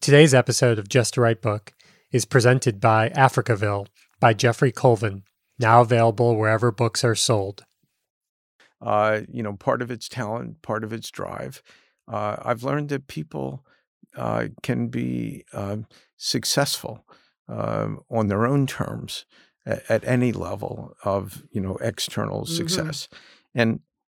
Today's episode of Just the Right Book is presented by Africaville by Jeffrey Colvin, now available wherever books are sold. Uh, you know, part of its talent, part of its drive. Uh, I've learned that people uh, can be um, successful um, on their own terms at, at, any level of you know external mm-hmm. success, and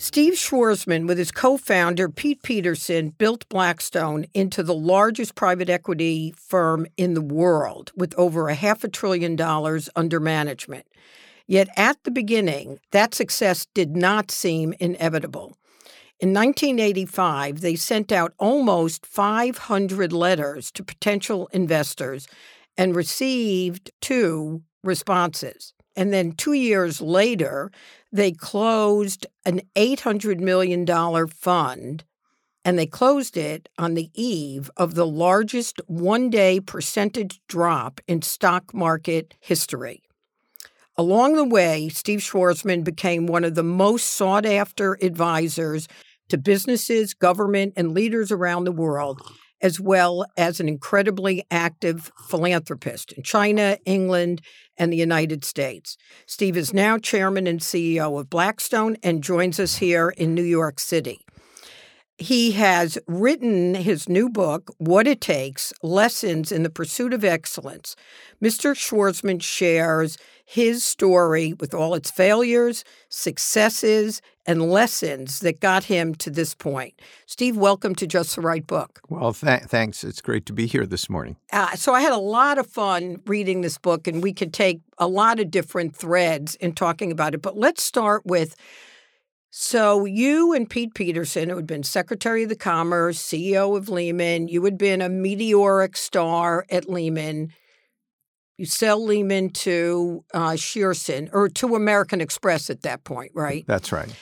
Steve Schwarzman, with his co founder Pete Peterson, built Blackstone into the largest private equity firm in the world with over a half a trillion dollars under management. Yet at the beginning, that success did not seem inevitable. In 1985, they sent out almost 500 letters to potential investors and received two responses. And then two years later, they closed an $800 million fund and they closed it on the eve of the largest one day percentage drop in stock market history. Along the way, Steve Schwarzman became one of the most sought after advisors to businesses, government, and leaders around the world, as well as an incredibly active philanthropist in China, England, and the United States. Steve is now chairman and CEO of Blackstone and joins us here in New York City. He has written his new book, What It Takes Lessons in the Pursuit of Excellence. Mr. Schwarzman shares his story with all its failures, successes, and lessons that got him to this point. Steve, welcome to Just the Right Book. Well, th- thanks. It's great to be here this morning. Uh, so, I had a lot of fun reading this book, and we could take a lot of different threads in talking about it. But let's start with so you and Pete Peterson, who had been Secretary of the Commerce, CEO of Lehman, you had been a meteoric star at Lehman. You sell Lehman to uh, Shearson or to American Express at that point, right? That's right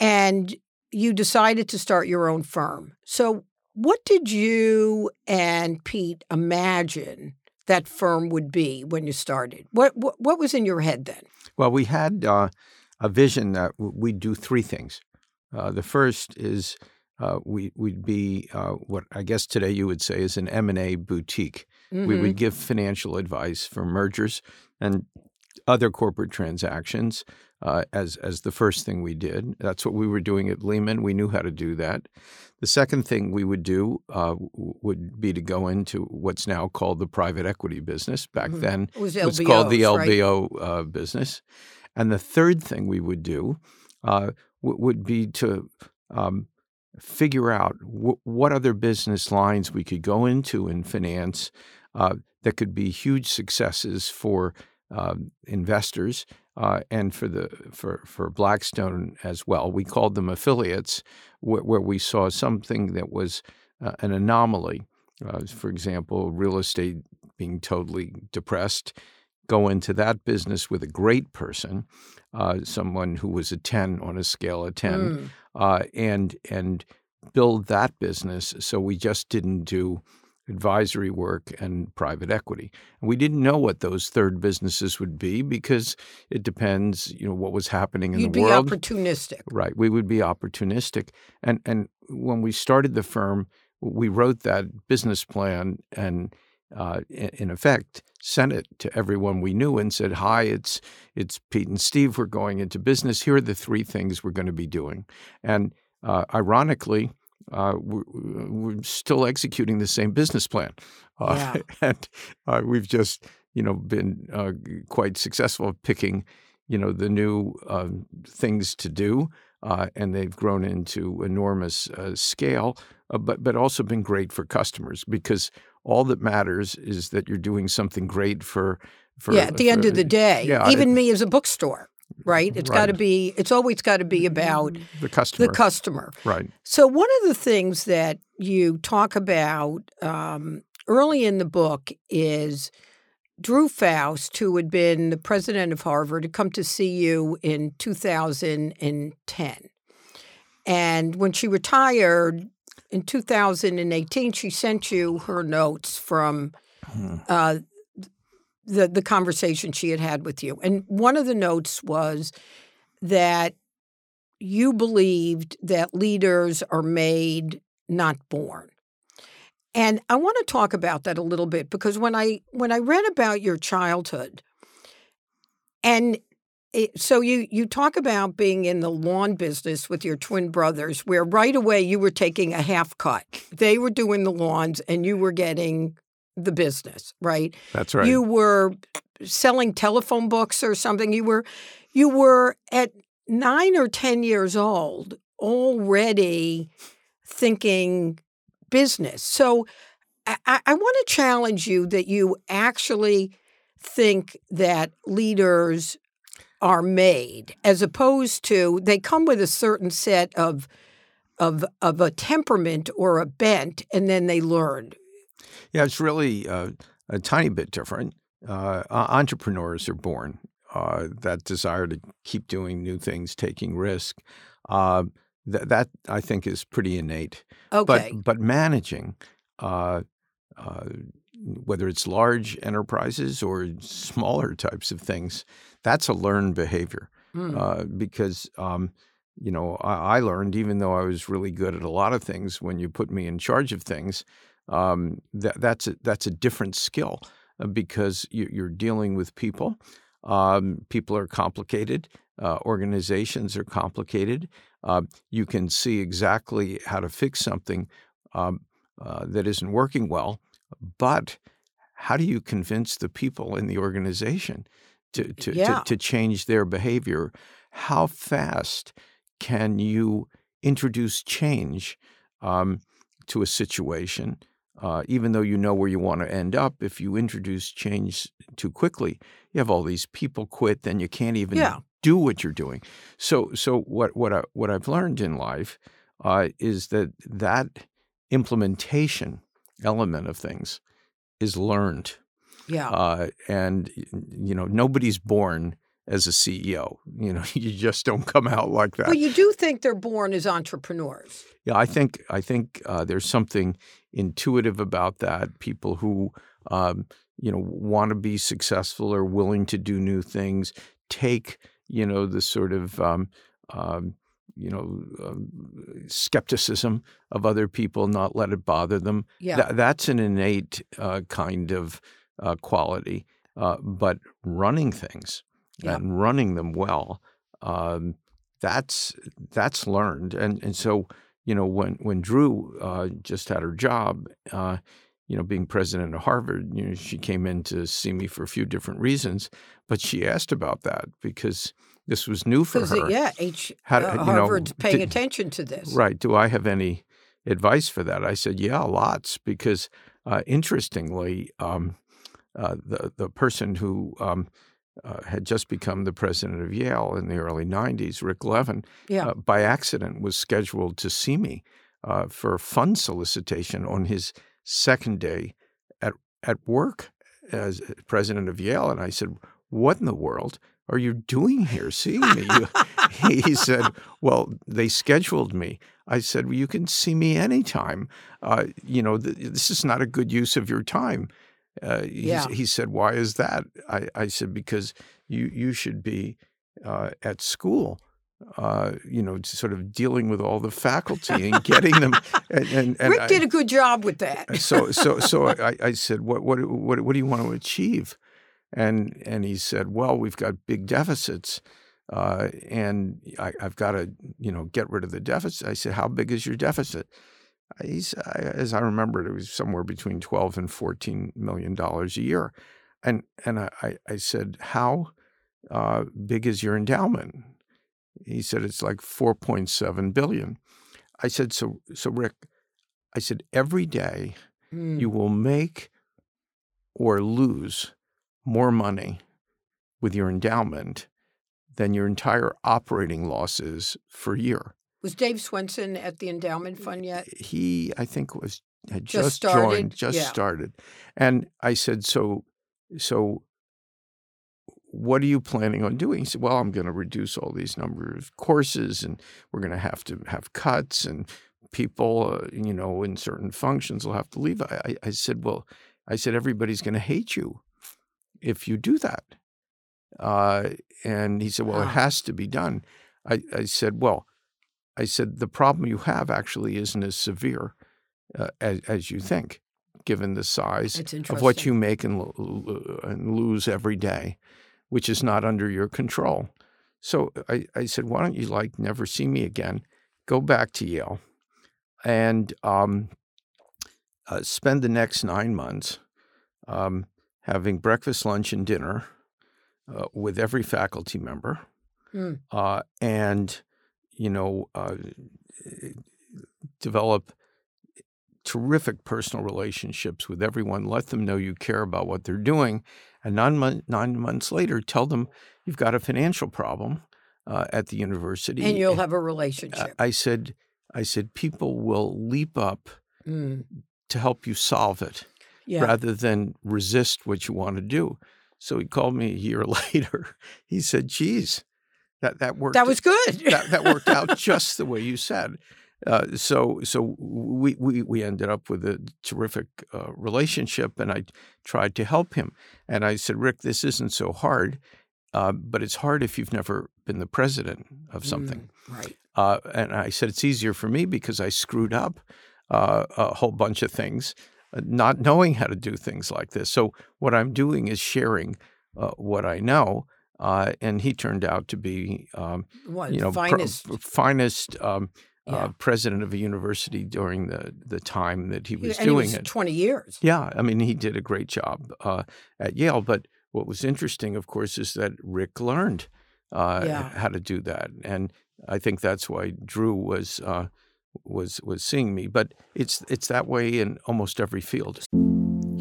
and you decided to start your own firm. So, what did you and Pete imagine that firm would be when you started? What what, what was in your head then? Well, we had uh, a vision that we'd do three things. Uh, the first is uh, we would be uh, what I guess today you would say is an M and A boutique. Mm-hmm. We would mm-hmm. give financial advice for mergers and other corporate transactions uh, as as the first thing we did. That's what we were doing at Lehman. We knew how to do that. The second thing we would do uh, would be to go into what's now called the private equity business. Back mm-hmm. then, it was, it was called the LBO right? uh, business. And the third thing we would do uh, w- would be to um, figure out w- what other business lines we could go into in finance uh, that could be huge successes for uh, investors uh, and for the for for Blackstone as well. We called them affiliates, wh- where we saw something that was uh, an anomaly. Uh, for example, real estate being totally depressed. Go into that business with a great person, uh, someone who was a ten on a scale of ten, mm. and and build that business. So we just didn't do advisory work, and private equity. And we didn't know what those third businesses would be because it depends, you know, what was happening in You'd the world. You'd be opportunistic. Right. We would be opportunistic. And and when we started the firm, we wrote that business plan and uh, in effect, sent it to everyone we knew and said, "Hi, it's it's Pete and Steve. We're going into business. Here are the three things we're going to be doing." And uh, ironically, uh, we're, we're, still executing the same business plan, uh, yeah. and uh, we've just you know been uh, quite successful at picking you know the new um, things to do, uh, and they've grown into enormous uh, scale, but but also been great for customers because all that matters is that you're doing something great for. For, yeah, at the for, end of the day, yeah, even it, me as a bookstore, right? It's got to be. It's always got to be about the customer. the customer. right. So, one of the things that you talk about um, early in the book is Drew Faust, who had been the president of Harvard, had come to see you in 2010. And when she retired in 2018, she sent you her notes from uh, the, the conversation she had had with you. And one of the notes was that you believed that leaders are made, not born. And I want to talk about that a little bit because when I when I read about your childhood, and it, so you you talk about being in the lawn business with your twin brothers, where right away you were taking a half cut. They were doing the lawns, and you were getting the business, right? That's right. You were selling telephone books or something. You were you were at nine or ten years old already thinking business. So I, I- I want to challenge you that you actually think that leaders are made as opposed to they come with a certain set of of of a temperament or a bent and then they learn. Yeah, it's really uh, a tiny bit different. Uh, entrepreneurs are born. Uh, that desire to keep doing new things, taking risk, uh, th- that I think is pretty innate. Okay. But but managing, uh, uh, whether it's large enterprises or smaller types of things, that's a learned behavior. Uh, because um, you know I, I learned even though I was really good at a lot of things, when you put me in charge of things, um, that that's a, that's a different skill uh, because you, you're dealing with people. Um, people are complicated. Uh, organizations are complicated. Uh, you can see exactly how to fix something um, uh, that isn't working well, but how do you convince the people in the organization to to, Yeah. to, to change their behavior? How fast can you introduce change um, to a situation? Uh, even though you know where you want to end up, if you introduce change too quickly, you have all these people quit, then you can't even Yeah. do what you're doing. So, so what what I, what I've learned in life uh, is that that implementation element of things is learned, yeah. uh, and you know nobody's born as a CEO. You know, you just don't come out like that. Well, you do think they're born as entrepreneurs. Yeah, I think I think uh, there's something intuitive about that. People who um, you know want to be successful or willing to do new things take you know the sort of um, um, you know um, skepticism of other people, not let it bother them. Yeah. Tha- that's an innate uh, kind of uh, quality. Uh, but running things Yeah. and running them well, um, that's that's learned. And and so you know when when Drew uh, just had her job, uh, you know being president of Harvard, you know she came in to see me for a few different reasons, but she asked about that because this was new for Because, her. yeah, H, How- uh, you know, Harvard's paying did- attention to this. Right. Do I have any advice for that? I said, yeah, lots. Because uh, interestingly, um, uh, the the person who um, uh, had just become the president of Yale in the early '90s, Rick Levin, Yeah. uh, by accident was scheduled to see me uh, for a fund solicitation on his second day at at work as president of Yale, and I said, "What in the world?" Are you doing here seeing me? You, he said, Well, they scheduled me. I said, Well, you can see me anytime. Uh, you know, th- this is not a good use of your time. Uh, he, Yeah. he said, Why is that? I, I said, Because you, you should be uh, at school. Uh, you know, sort of dealing with all the faculty and getting them. And, and, and Rick I- did a good job with that. so so so I, I said, what what what what do you want to achieve? And and he said, well, we've got big deficits, uh, and I, I've got to you know get rid of the deficit. I said, how big is your deficit? He's, as I remember, it was somewhere between twelve and fourteen million dollars a year, and and I I- said, how uh, big is your endowment? He said it's like four point seven billion. I said, so so Rick, I said every day Mm. you will make or lose more money with your endowment than your entire operating losses for a year. Was Dave Swensen at the endowment fund yet? He, I think, was had Just just, started? joined, just Yeah. started, and I said, "So, so, what are you planning on doing?" He said, "Well, I'm going to reduce all these number of courses, and we're going to have to have cuts, and people, uh, you know, in certain functions will have to leave." I, I, I said, "Well, I said everybody's going to hate you if you do that," uh, and he said, "Well, it has to be done." I, I said, "Well." I said, the problem you have actually isn't as severe uh, as, as you think, given the size of what you make and, lo- lo- and lose every day, which is not under your control. So I, I said, why don't you like never see me again? Go back to Yale and um, uh, spend the next nine months um, having breakfast, lunch, and dinner uh, with every faculty member, uh, and you know, uh, develop terrific personal relationships with everyone. Let them know you care about what they're doing, and nine, mon- nine months later, tell them you've got a financial problem uh, at the university. And you'll have a relationship. I said, I said, people will leap up Mm. to help you solve it Yeah. rather than resist what you want to do. So he called me a year later. He said, "Geez, that that worked. That was good. that, that worked out just the way you said." Uh, so so we, we we ended up with a terrific uh, relationship, and I tried to help him. And I said, "Rick, this isn't so hard, uh, but it's hard if you've never been the president of something." Mm, right. Uh, and I said, it's easier for me because I screwed up uh, a whole bunch of things, uh, not knowing how to do things like this. So what I'm doing is sharing uh, what I know. Uh, and he turned out to be, um, What you know, pro- finest? finest um, yeah. uh, president of a university during the, the time that he was and doing he was it. Twenty years. Yeah, I mean, he did a great job uh, at Yale. But what was interesting, of course, is that Rick learned uh, Yeah. how to do that, and I think that's why Drew was uh, was was seeing me. But it's it's that way in almost every field.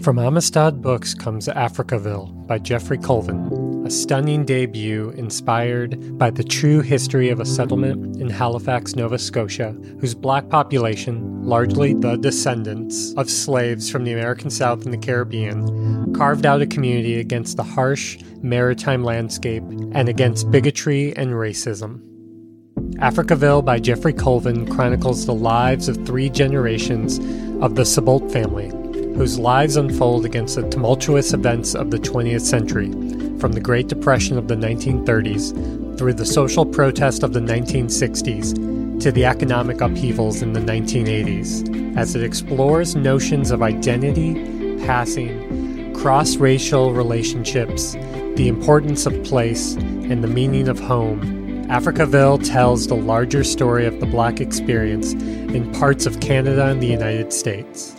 From Amistad Books comes Africaville by Jeffrey Colvin, a stunning debut inspired by the true history of a settlement in Halifax, Nova Scotia, whose black population, largely the descendants of slaves from the American South and the Caribbean, carved out a community against the harsh maritime landscape and against bigotry and racism. Africaville by Jeffrey Colvin chronicles the lives of three generations of the Sebolt family, whose lives unfold against the tumultuous events of the 20th century, from the Great Depression of the 1930s through the social protest of the 1960s to the economic upheavals in the 1980s, as it explores notions of identity, passing, cross racial relationships, the importance of place, and the meaning of home. Africaville tells the larger story of the Black experience in parts of Canada and the United States.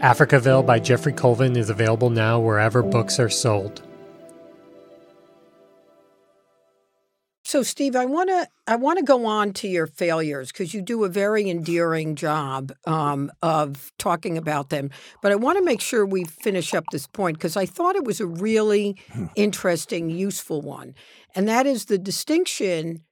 Africaville by Jeffrey Colvin is available now wherever books are sold. So, Steve, I want to I want to go on to your failures because you do a very endearing job um, of talking about them. But I want to make sure we finish up this point because I thought it was a really interesting, useful one, and that is the distinction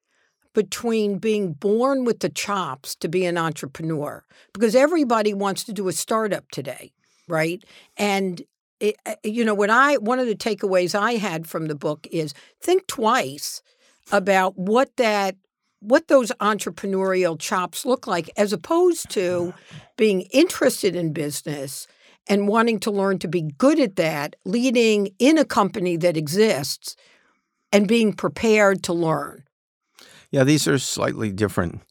between being born with the chops to be an entrepreneur because everybody wants to do a startup today, right? And it, uh, you know, when I one of the takeaways I had from the book is think twice about what that what those entrepreneurial chops look like as opposed to being interested in business and wanting to learn to be good at that leading in a company that exists and being prepared to learn Yeah, these are slightly different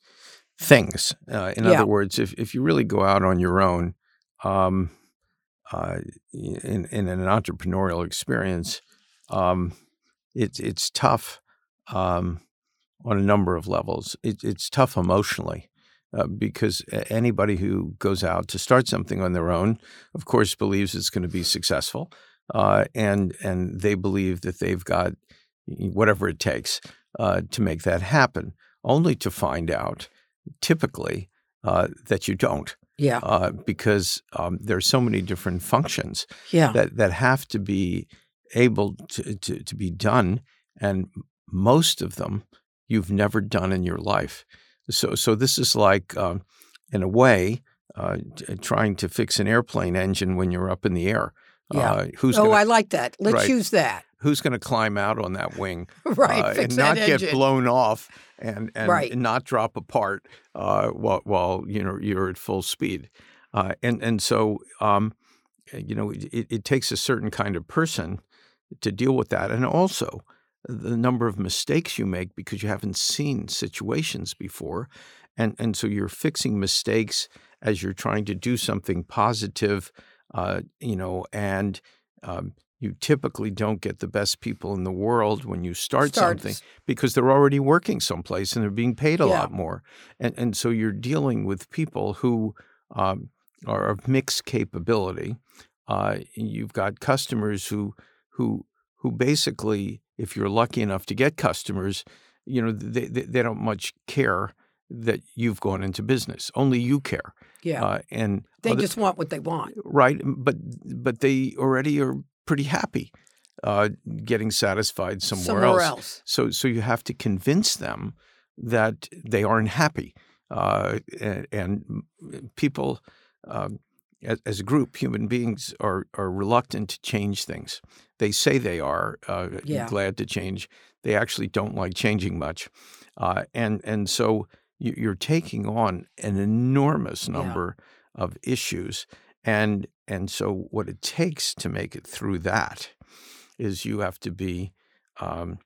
things. Uh, in Yeah. other words, if if you really go out on your own, um, uh, in in an entrepreneurial experience, um, it's it's tough um, on a number of levels. It, it's tough emotionally. Uh, because anybody who goes out to start something on their own, of course, believes it's going to be successful, uh, and and they believe that they've got whatever it takes uh, to make that happen, only to find out, typically, uh, that you don't, yeah uh, because um, there are so many different functions yeah that that have to be able to, to, to be done and most of them you've never done in your life. So, so this is like, um, in a way, uh, trying to fix an airplane engine when you're up in the air. Yeah. Uh, who's oh, gonna, I like that. Let's Right. use that. who's going to climb out on that wing Right. uh, fix and not get engine. blown off and and Right. not drop apart uh, while while you know you're at full speed. Uh, and and so um, you know it, it takes a certain kind of person to deal with that, and also the number of mistakes you make because you haven't seen situations before, and and so you're fixing mistakes as you're trying to do something positive, uh, you know, and um, you typically don't get the best people in the world when you start Starts. something because they're already working someplace and they're being paid a Yeah. lot more, and and so you're dealing with people who um, are of mixed capability. Uh, you've got customers who who who basically, if you're lucky enough to get customers, you know they they, they don't much care that you've gone into business. Only you care, Yeah. uh, and they other- just want what they want. right, but but they already are pretty happy uh, getting satisfied somewhere, Somewhere else. else. So so you have to convince them that they aren't happy, uh, and, and people. Um, as, as a group, human beings are are reluctant to change things. They say they are uh, Yeah. glad to change. They actually don't like changing much, uh, and and so you, you're taking on an enormous Yeah. number of issues, and and so what it takes to make it through that is you have to be um,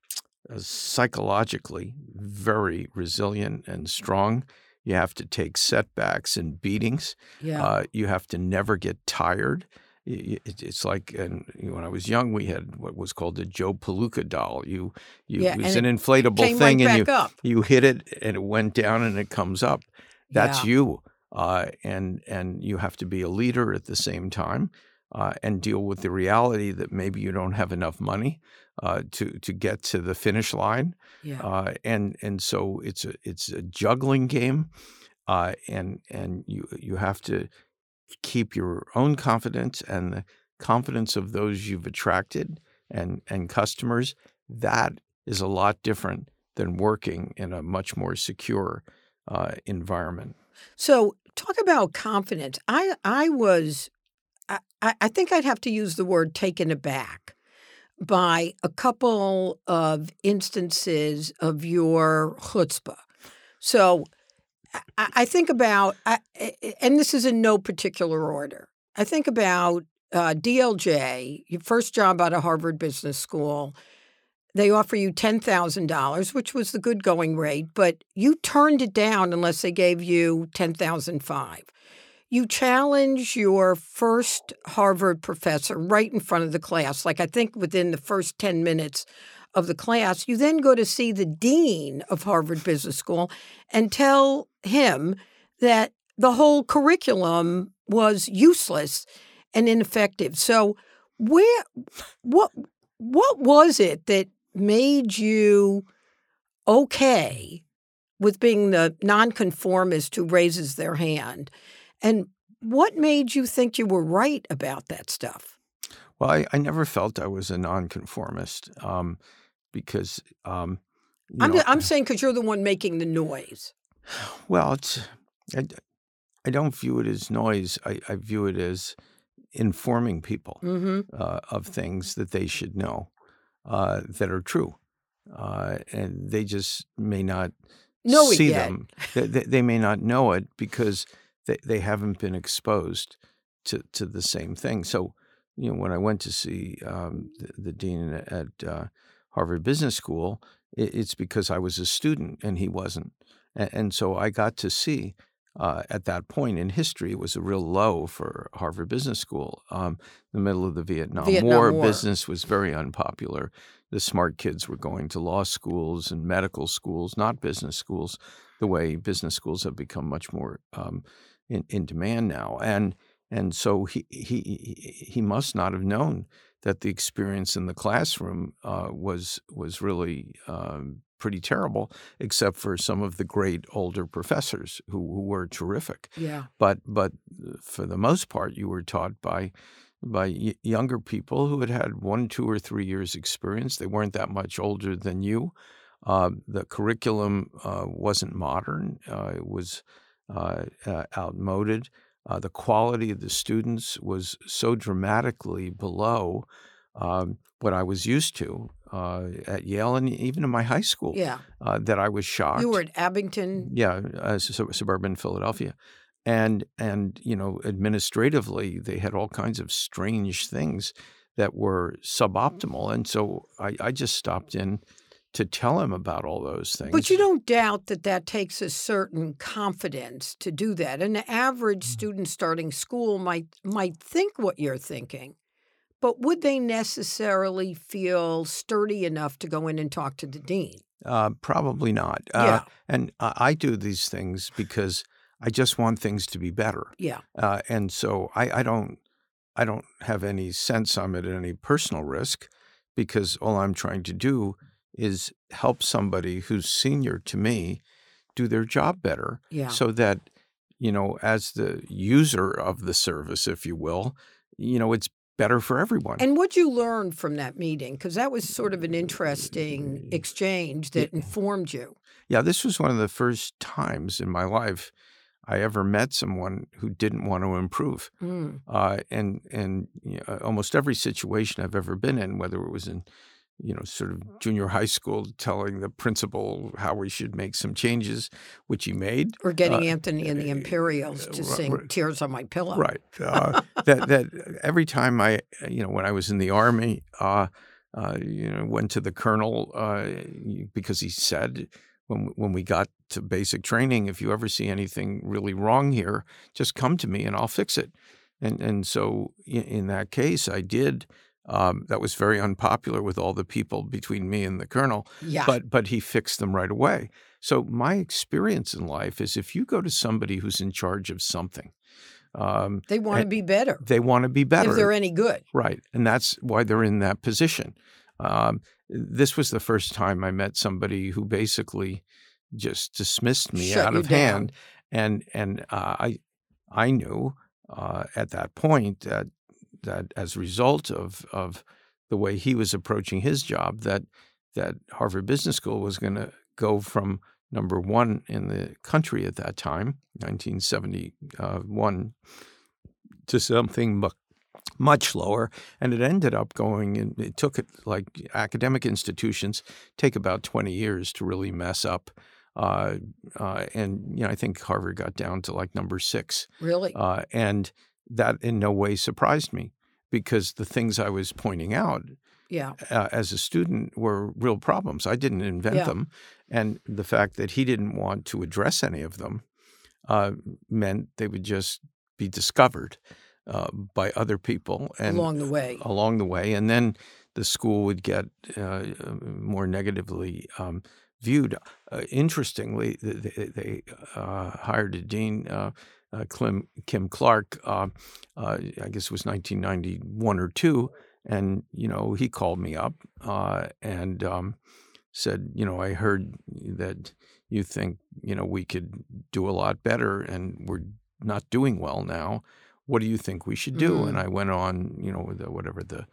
uh, psychologically very resilient and strong. You have to take setbacks and beatings. Yeah. Uh, you have to never get tired. It- It's like and when I was young, we had what was called the Joe Palooka doll. You, you Yeah, it was an inflatable Came thing, right and you up. you hit it, and it went down, and it comes up. That's Yeah. you, uh, and and you have to be a leader at the same time, uh, and deal with the reality that maybe you don't have enough money uh, to to get to the finish line, Yeah. uh, and and so it's a it's a juggling game, uh, and and you you have to keep your own confidence and the confidence of those you've attracted and and customers. That is a lot different than working in a much more secure uh, environment. So talk about confidence. I I was I, I think I'd have to use the word taken aback by a couple of instances of your chutzpah. So I, think about I, and this is in no particular order. I think about uh, DLJ, your first job out of Harvard Business School. They offer you ten thousand dollars, which was the good going rate, but you turned it down unless they gave you ten thousand five. You challenge your first Harvard professor right in front of the class, like I think within the first ten minutes of the class. You then go to see the dean of Harvard Business School and tell him that the whole curriculum was useless and ineffective. So, where, what, what was it that made you okay with being the nonconformist who raises their hand, and what made you think you were right about that stuff? Well, I, I never felt I was a nonconformist um, because um, I'm, know, I'm saying because you're the one making the noise. Well, it's I, I don't view it as noise. I, I view it as informing people Mm-hmm. uh, of things that they should know uh, that are true, uh, and they just may not Know see them. They, they, they may not know it because they, they haven't been exposed to, to the same thing. So, you know, when I went to see um, the, the dean at uh, Harvard Business School, it, it's because I was a student and he wasn't, and, and so I got to see. Uh, at that point in history, it was a real low for Harvard Business School. Um, the middle of the Vietnam, Vietnam War, War. business was very unpopular. The smart kids were going to law schools and medical schools, not business schools, the way business schools have become much more um, in, in demand now. And and so he, he he must not have known that the experience in the classroom uh, was was really um, pretty terrible, except for some of the great older professors who, who were terrific Yeah. but but uh, for the most part, you were taught by by y- younger people who had had one, two, or three years experience. They weren't that much older than you. Uh, the curriculum uh, wasn't modern. Uh, it was uh, uh, outmoded. Uh, the quality of the students was so dramatically below um, what I was used to Uh, at Yale and even in my high school. Yeah. Uh, that I was shocked. You were at Abington. Yeah, uh, suburban Philadelphia and and you know administratively they had all kinds of strange things that were suboptimal and so I, I just stopped in to tell him about all those things but you don't doubt that that takes a certain confidence to do that an average Mm. student starting school might might think what you're thinking but would they necessarily feel sturdy enough to go in and talk to the dean uh, probably not uh, yeah. and I, I do these things because I just want things to be better. Yeah. Uh, and so I, I don't I don't have any sense I'm at any personal risk because all I'm trying to do is help somebody who's senior to me do their job better. Yeah. So that, you know, as the user of the service, if you will, you know, it's better for everyone. And what you learn from that meeting? Because that was sort of an interesting exchange that informed you. Yeah, this was one of the first times in my life I ever met someone who didn't want to improve. Mm. Uh, and and you know, almost every situation I've ever been in, whether it was in you know sort of junior high school, telling the principal how we should make some changes, which he made, or getting uh, Anthony and the Imperials to sing right, "Tears on My Pillow." Right. Uh, that that every time I you know when I was in the army, uh, uh you know went to the colonel uh, because he said when when we got to basic training, if you ever see anything really wrong here, just come to me and I'll fix it. And and so in, in that case, I did. Um, that was very unpopular with all the people between me and the colonel. Yeah. But but he fixed them right away. So my experience in life is if you go to somebody who's in charge of something, um, they want to be better. They want to be better if they're any good. Right, and that's why they're in that position. Um, this was the first time I met somebody who basically just dismissed me Shut out of down. hand, and and uh, I I knew uh, at that point that that as a result of of the way he was approaching his job that that Harvard Business School was going to go from number one in the country at that time, 1971, to something mu- much lower. And it ended up going, and it took it like academic institutions take about 20 years to really mess up. Uh, uh, and you know, I think Harvard got down to like number six. Really? Uh, and that in no way surprised me because the things I was pointing out yeah. uh, as a student were real problems. I didn't invent Yeah. them. And the fact that he didn't want to address any of them uh, meant they would just be discovered uh, by other people and Along the way. along the way. And then the school would get uh, more negatively um, viewed. Uh, interestingly, they, they uh, hired a dean, uh, uh, Kim, Clark, uh, uh, I guess it was 1991 or two. And, you know, he called me up uh, and um, said, you know, I heard that you think, you know, we could do a lot better and we're not doing well now. What do you think we should do? Mhm. And I went on, you know, the, whatever the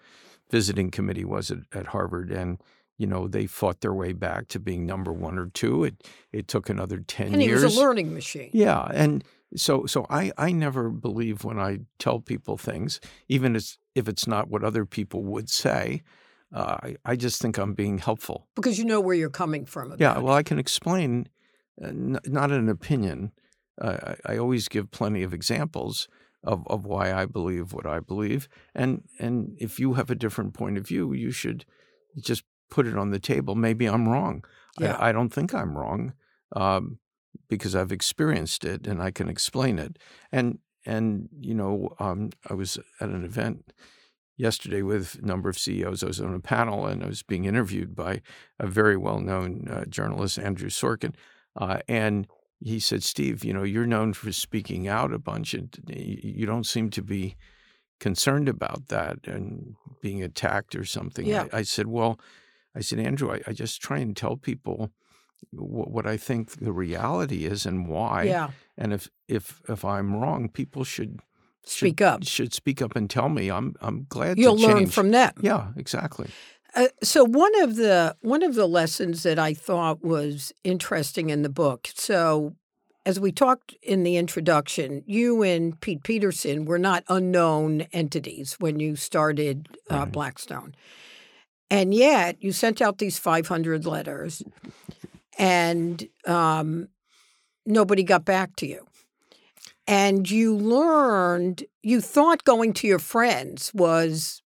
visiting committee was at, at Harvard, and you know they fought their way back to being number one or two. It it took another ten And he years. was a learning machine. Yeah, and so so I I never believe when I tell people things, even if it's not what other people would say. Uh, I I just think I'm being helpful. Because you know where you're coming from. Yeah, well, I can explain, uh, n- not an opinion. Uh, I, I always give plenty of examples of, of why I believe what I believe, and and if you have a different point of view, you should just put it on the table. Maybe I'm wrong. Yeah. I, I don't think I'm wrong um, because I've experienced it and I can explain it. And and you know, um, I was at an event yesterday with a number of CEOs. I was on a panel and I was being interviewed by a very well-known uh, journalist, Andrew Sorkin, uh, and he said, "Steve, you know, you're known for speaking out a bunch, and you don't seem to be concerned about that and being attacked or something." Yeah. I, I said, "Well." I said, Andrew, I, I just try and tell people what, what I think the reality is and why. Yeah. And if if if I'm wrong, people should speak should, up. Should speak up and tell me. I'm I'm glad You'll learn from them. Yeah, exactly. Uh, so one of the one of the lessons that I thought was interesting in the book. So as we talked in the introduction, you and Pete Peterson were not unknown entities when you started uh, Right. Blackstone, and yet you sent out these 500 letters, and um, nobody got back to you. And you learned, you thought going to your friends was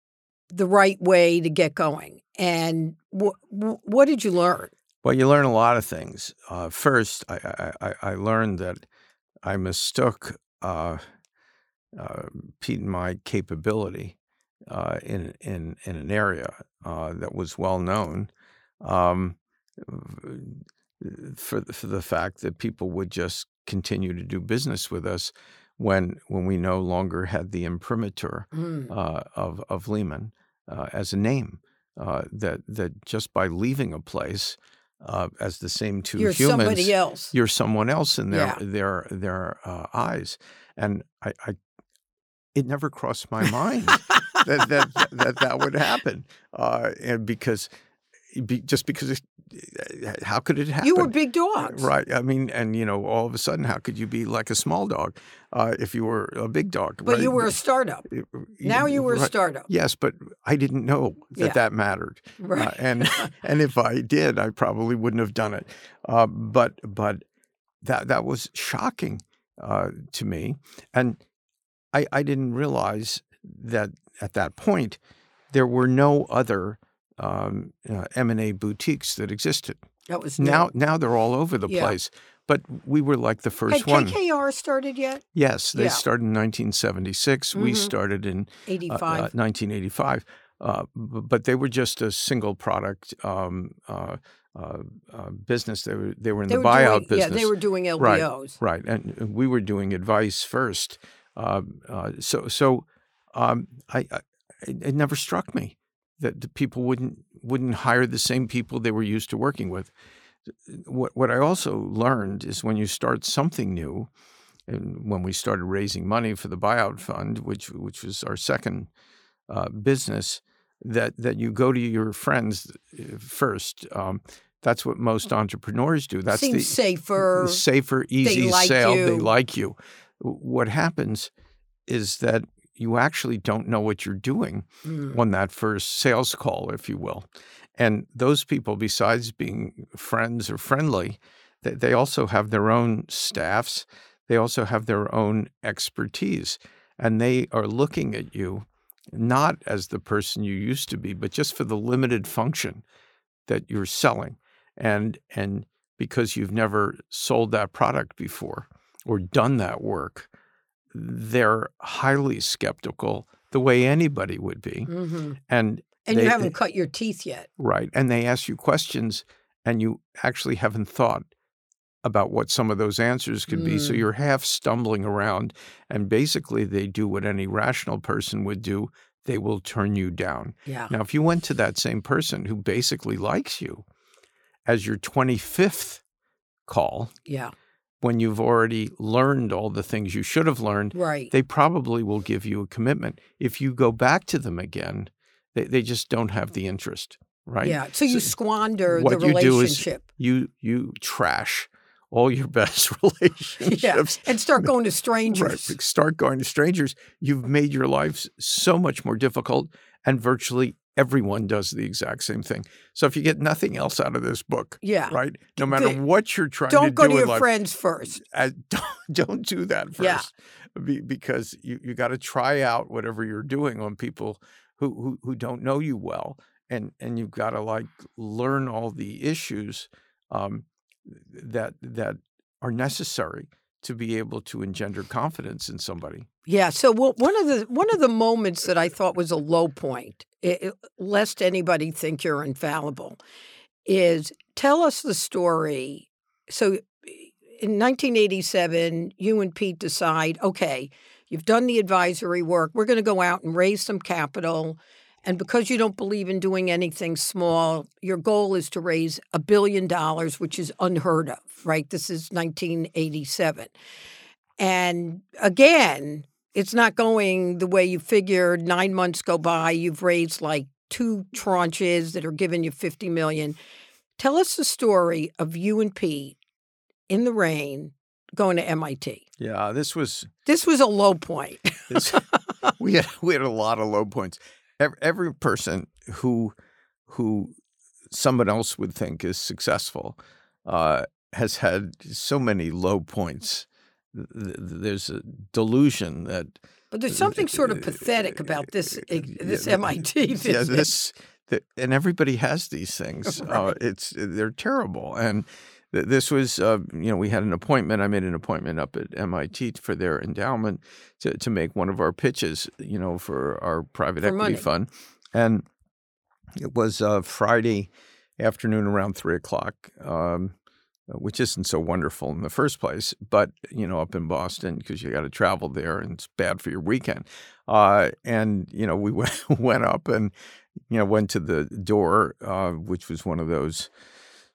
the right way to get going. And wh- wh- what did you learn? Well, you learn a lot of things. Uh, first, I, I, I- I learned that I mistook uh, uh, Pete and my capability uh, in in in an area uh, that was well known um, for the- for the fact that people would just continue to do business with us when when we no longer had the imprimatur Mm. uh, of of Lehman uh, as a name. Uh, that that just by leaving a place uh, as the same 2 You're humans, somebody else. you're someone else in their Yeah. their their uh, eyes, and I, I, it never crossed my mind that, that that that would happen, uh, and because be, just because it, how could it happen? You were big dogs. Right. I mean, and you know, all of a sudden, how could you be like a small dog uh, if you were a big dog? But you were a startup. It- Now you were a startup. Yes, but I didn't know that Yeah. that mattered, Uh, Right. and and if I did, I probably wouldn't have done it. Uh, but but that that was shocking uh, to me, and I I didn't realize that at that point there were no other um, uh, M and A boutiques that existed. that was new. Now now they're all over the Yeah. place, but we were like the first Had one. KKR started yet? Yes, they Yeah. started in 1976. We Mhm. started in uh, 85. uh, 1985. Uh, b- but they were just a single product um, uh, uh, uh, business. They were they were in they the were buyout doing, business, Yeah, they were doing Right. LBOs. right? And we were doing advice first. Uh, so so um, I, I it, it never struck me that the people wouldn't wouldn't hire the same people they were used to working with. What what I also learned is when you start something new, and when we started raising money for the buyout fund, which which was our second uh, business, that that you go to your friends uh, first. Um, that's what most entrepreneurs do. That's Seems the safer. safer, easy like sale. They like you. What happens is that you actually don't know what you're doing Mm. on that first sales call, if you will. And those people, besides being friends or friendly, they, they also have their own staffs. They also have their own expertise. And they are looking at you not as the person you used to be, but just for the limited function that you're selling. And and because you've never sold that product before or done that work, they're highly skeptical the way anybody would be. hmm And And they- you haven't cut your teeth yet. Right. And they ask you questions and you actually haven't thought about what some of those answers could be. So Mm. you're half stumbling around. And basically, they do what any rational person would do they will turn you down. Yeah. Now, if you went to that same person who basically likes you as your 25th call, Yeah. When you've already learned all the things you should have learned, Right. they probably will give you a commitment. If you go back to them again, they, they just don't have the interest, right? Yeah. So you So squander the what you do is relationship. You you trash all your best relationships. and start going to Right. strangers. Start going to strangers. You've made your lives so much more difficult, and virtually everyone does the exact same thing. So if you get nothing else out of this book, Yeah. right? No matter The- what you're trying to Don't to go do to your life, friends first. uh, don't, don't do that first Yeah. be, because you, you got to try out whatever you're doing on people who, who, who don't know you well and and you've got to like learn all the issues um, that that are necessary to be able to engender confidence in somebody Yeah. So well, one of the one of the moments that I thought was a low point, i i- lest anybody think you're infallible, is tell us the story. So in 1987, you and Pete decide, okay, you've done the advisory work. We're going to go out and raise some capital. And because you don't believe in doing anything small, your goal is to raise a billion dollars, which is unheard of, right? This is 1987. And again, it's not going the way you figured. Nine months go by, you've raised like two tranches that are giving you 50 million. Tell us the story of you and Pete in the rain going to MIT. Yeah, this was This was a low point. this, we had we had a lot of low points. Every, every person who who someone else would think is successful uh, has had so many low points. Th- th- There's a delusion that But there's something sort of pathetic about this this MIT yeah, this that, and everybody has these things. uh, it's they're terrible, and th- this was uh, you know we had an appointment. I made an appointment up at MIT for their endowment to to make one of our pitches, you know, for our private For equity money. fund, and it was uh, Friday afternoon around three o'clock. Um, which isn't so wonderful in the first place, but you know, up in Boston because you got to travel there and it's bad for your weekend. Uh, and you know, we went, went up and you know went to the door, uh, which was one of those,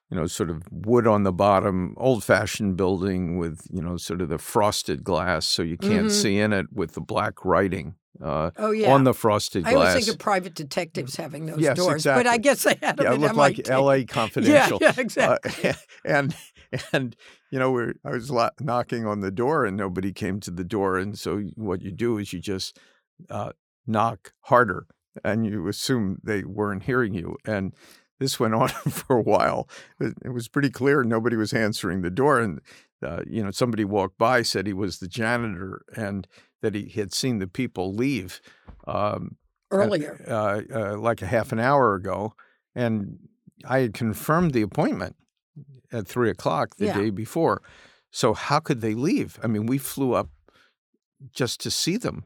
you know, sort of wood on the bottom, old-fashioned building with you know sort of the frosted glass, so you can't Mhm. see in it with the black writing uh, oh yeah. on the frosted I glass. always think of private detectives having those Yes, doors, but I guess they had them yeah, it looked MIT. like L.A. Confidential. Yeah, yeah, exactly. Uh, and and you know, we're, I was knocking on the door, and nobody came to the door. And so, what you do is you just uh, knock harder, and you assume they weren't hearing you. And this went on for a while. It, it was pretty clear nobody was answering the door, and uh, you know, somebody walked by, said he was the janitor, and that he had seen the people leave. Um, earlier. uh, uh, like a half an hour ago, and I had confirmed the appointment at three o'clock the Yeah. day before. So how could they leave? I mean, we flew up just to see them.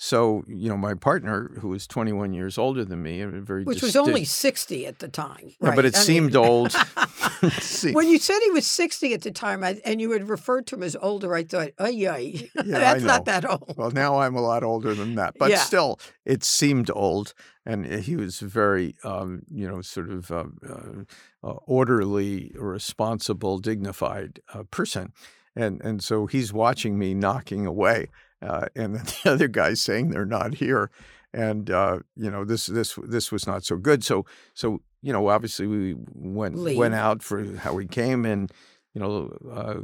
So you know, my partner, who was 21 years older than me, very Which was only 60 at the time. Right? but it I mean- seemed old. See- when you said he was 60 at the time I, and you had referred to him as older, I thought, oh, yeah, that's not that old. Well, now I'm a lot older than that, but Yeah. still, it seemed old. And he was very, um, you know, sort of uh, uh, uh, orderly, responsible, dignified uh, person. And and so he's watching me knocking away, uh, and then the other guy's saying they're not here. And uh, you know, this this this was not so good. So so you know, obviously we went Leave. went out for how we came and you know, uh,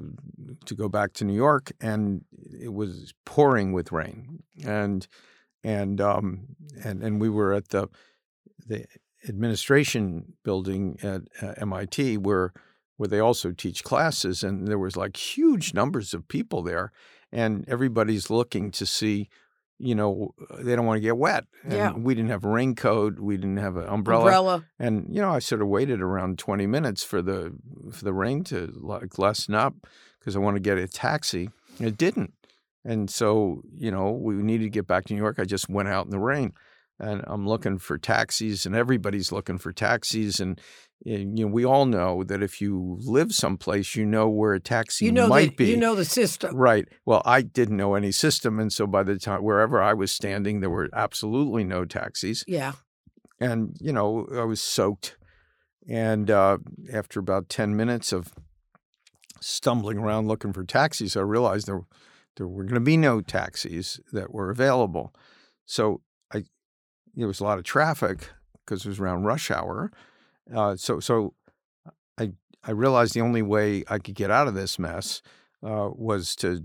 to go back to New York, and it was pouring with rain, and and um, and and we were at the the administration building at uh, MIT where where they also teach classes, and there was like huge numbers of people there, and everybody's looking to see. You know, uh, they don't want to get wet. And Yeah. we didn't have a raincoat. We didn't have an umbrella. Umbrella. And you know, I sort of waited around twenty minutes for the for the rain to like lessen up because I want to get a taxi. It didn't, and so you know we needed to get back to New York. I just went out in the rain, and I'm looking for taxis, and everybody's looking for taxis, and, you know we all know that if you live someplace, you know where a taxi You know, might the, be. you know the system. Right. Well, I didn't know any system, and so by the time wherever I was standing, there were absolutely no taxis Yeah. and you know I was soaked. And uh, after about ten minutes of stumbling around looking for taxis, I realized there there were going to be no taxis that were available. So I there was a lot of traffic because it was around rush hour. Uh, so so I I realized the only way I could get out of this mess uh, was to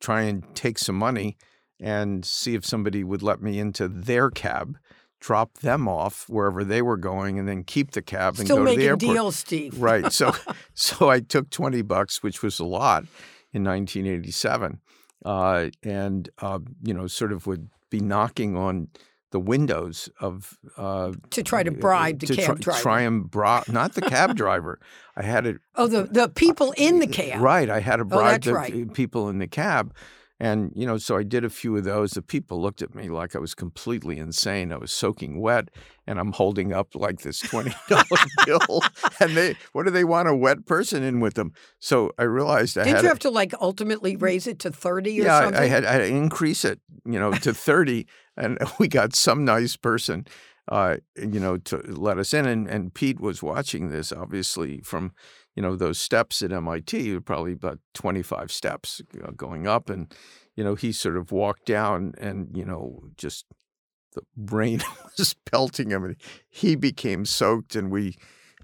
try and take some money and see if somebody would let me into their cab drop them off wherever they were going, and then keep the cab and Still go to the making airport. deals, Steve. Right. So so I took twenty bucks, which was a lot in 1987, uh, and uh, you know, sort of would be knocking on the windows of uh, To try to bribe the to cab try, driver. Try and bribe not the cab driver. I had it Oh, the, the people in the cab. Right. I had to Oh, bribe that's the right. people in the cab. And, you know, so I did a few of those. The people looked at me like I was completely insane. I was soaking wet and I'm holding up like this $20 bill. And they, what do they want a wet person in with them? So I realized I Did you have to like ultimately raise it to 30 or yeah, I- something? I had, I had to increase it, you know, to 30. and we got some nice person, uh, you know, to let us in. And, and Pete was watching this, obviously, from, you know, those steps at MIT, probably about 25 steps going up. And, you know, he sort of walked down and, you know, just the rain was pelting him and he became soaked and we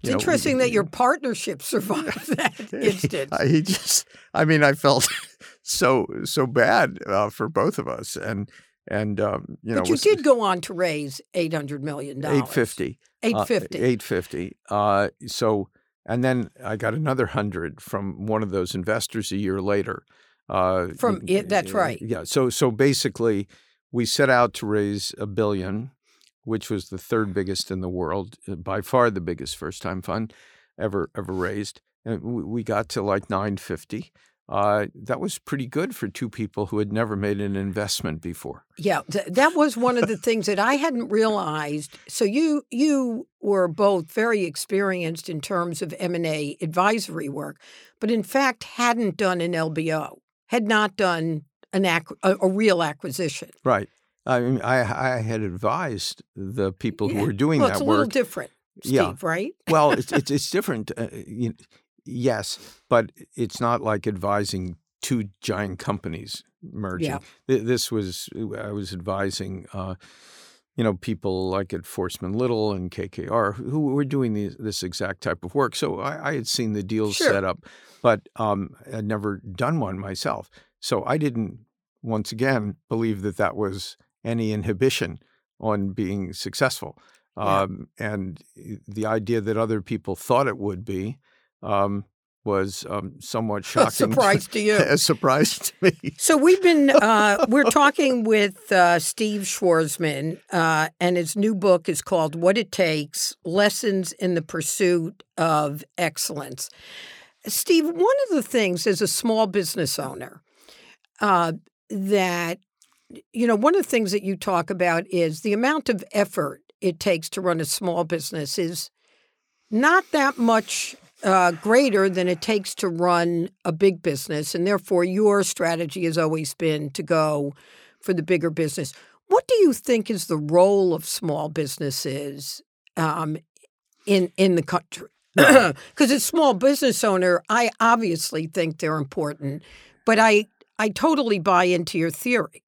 it's know, interesting we, that your partnership survived that instant. He just, I mean, I felt so so bad uh, for both of us, and and um, you but know, but you was, did go on to raise eight hundred million dollars. Eight fifty. Eight fifty. Uh, eight fifty. Uh, so, and then I got another hundred from one of those investors a year later. Uh, from it, that's right. Yeah. So so basically, we set out to raise a billion, which was the third biggest in the world, uh, by far the biggest first time fund ever ever raised. And we got to like 950. Uh, that was pretty good for two people who had never made an investment before. Yeah, th- that was one of the things that I hadn't realized. So you you were both very experienced in terms of M and A advisory work, but in fact hadn't done an LBO, had not done an ac- a, a real acquisition. Right. I mean, I I had advised the people who were doing well, that it's a work. little different, Steve, yeah. right? well, it's, it's it's different. Uh, you, yes, but it's not like advising two giant companies merging. Yeah. This was I was advising. Uh, you know, people like at Forstmann Little and KKR who were doing these, this exact type of work. So I, I had seen the deals sure. set up, but um, I'd never done one myself. So I didn't, once again, believe that that was any inhibition on being successful. Yeah. Um, and the idea that other people thought it would be um, was um, somewhat shocking. A surprise to you. a surprise to me. So we've been uh, we're talking with uh, Steve Schwarzman, uh, and his new book is called "What It Takes: Lessons in the Pursuit of Excellence." Steve, one of the things as a small business owner uh, that you know, one of the things that you talk about is the amount of effort it takes to run a small business is not that much uh, greater than it takes to run a big business. And therefore, your strategy has always been to go for the bigger business. What do you think is the role of small businesses um, in in the country? Because as small business owner, I obviously think they're important, but I I totally buy into your theory.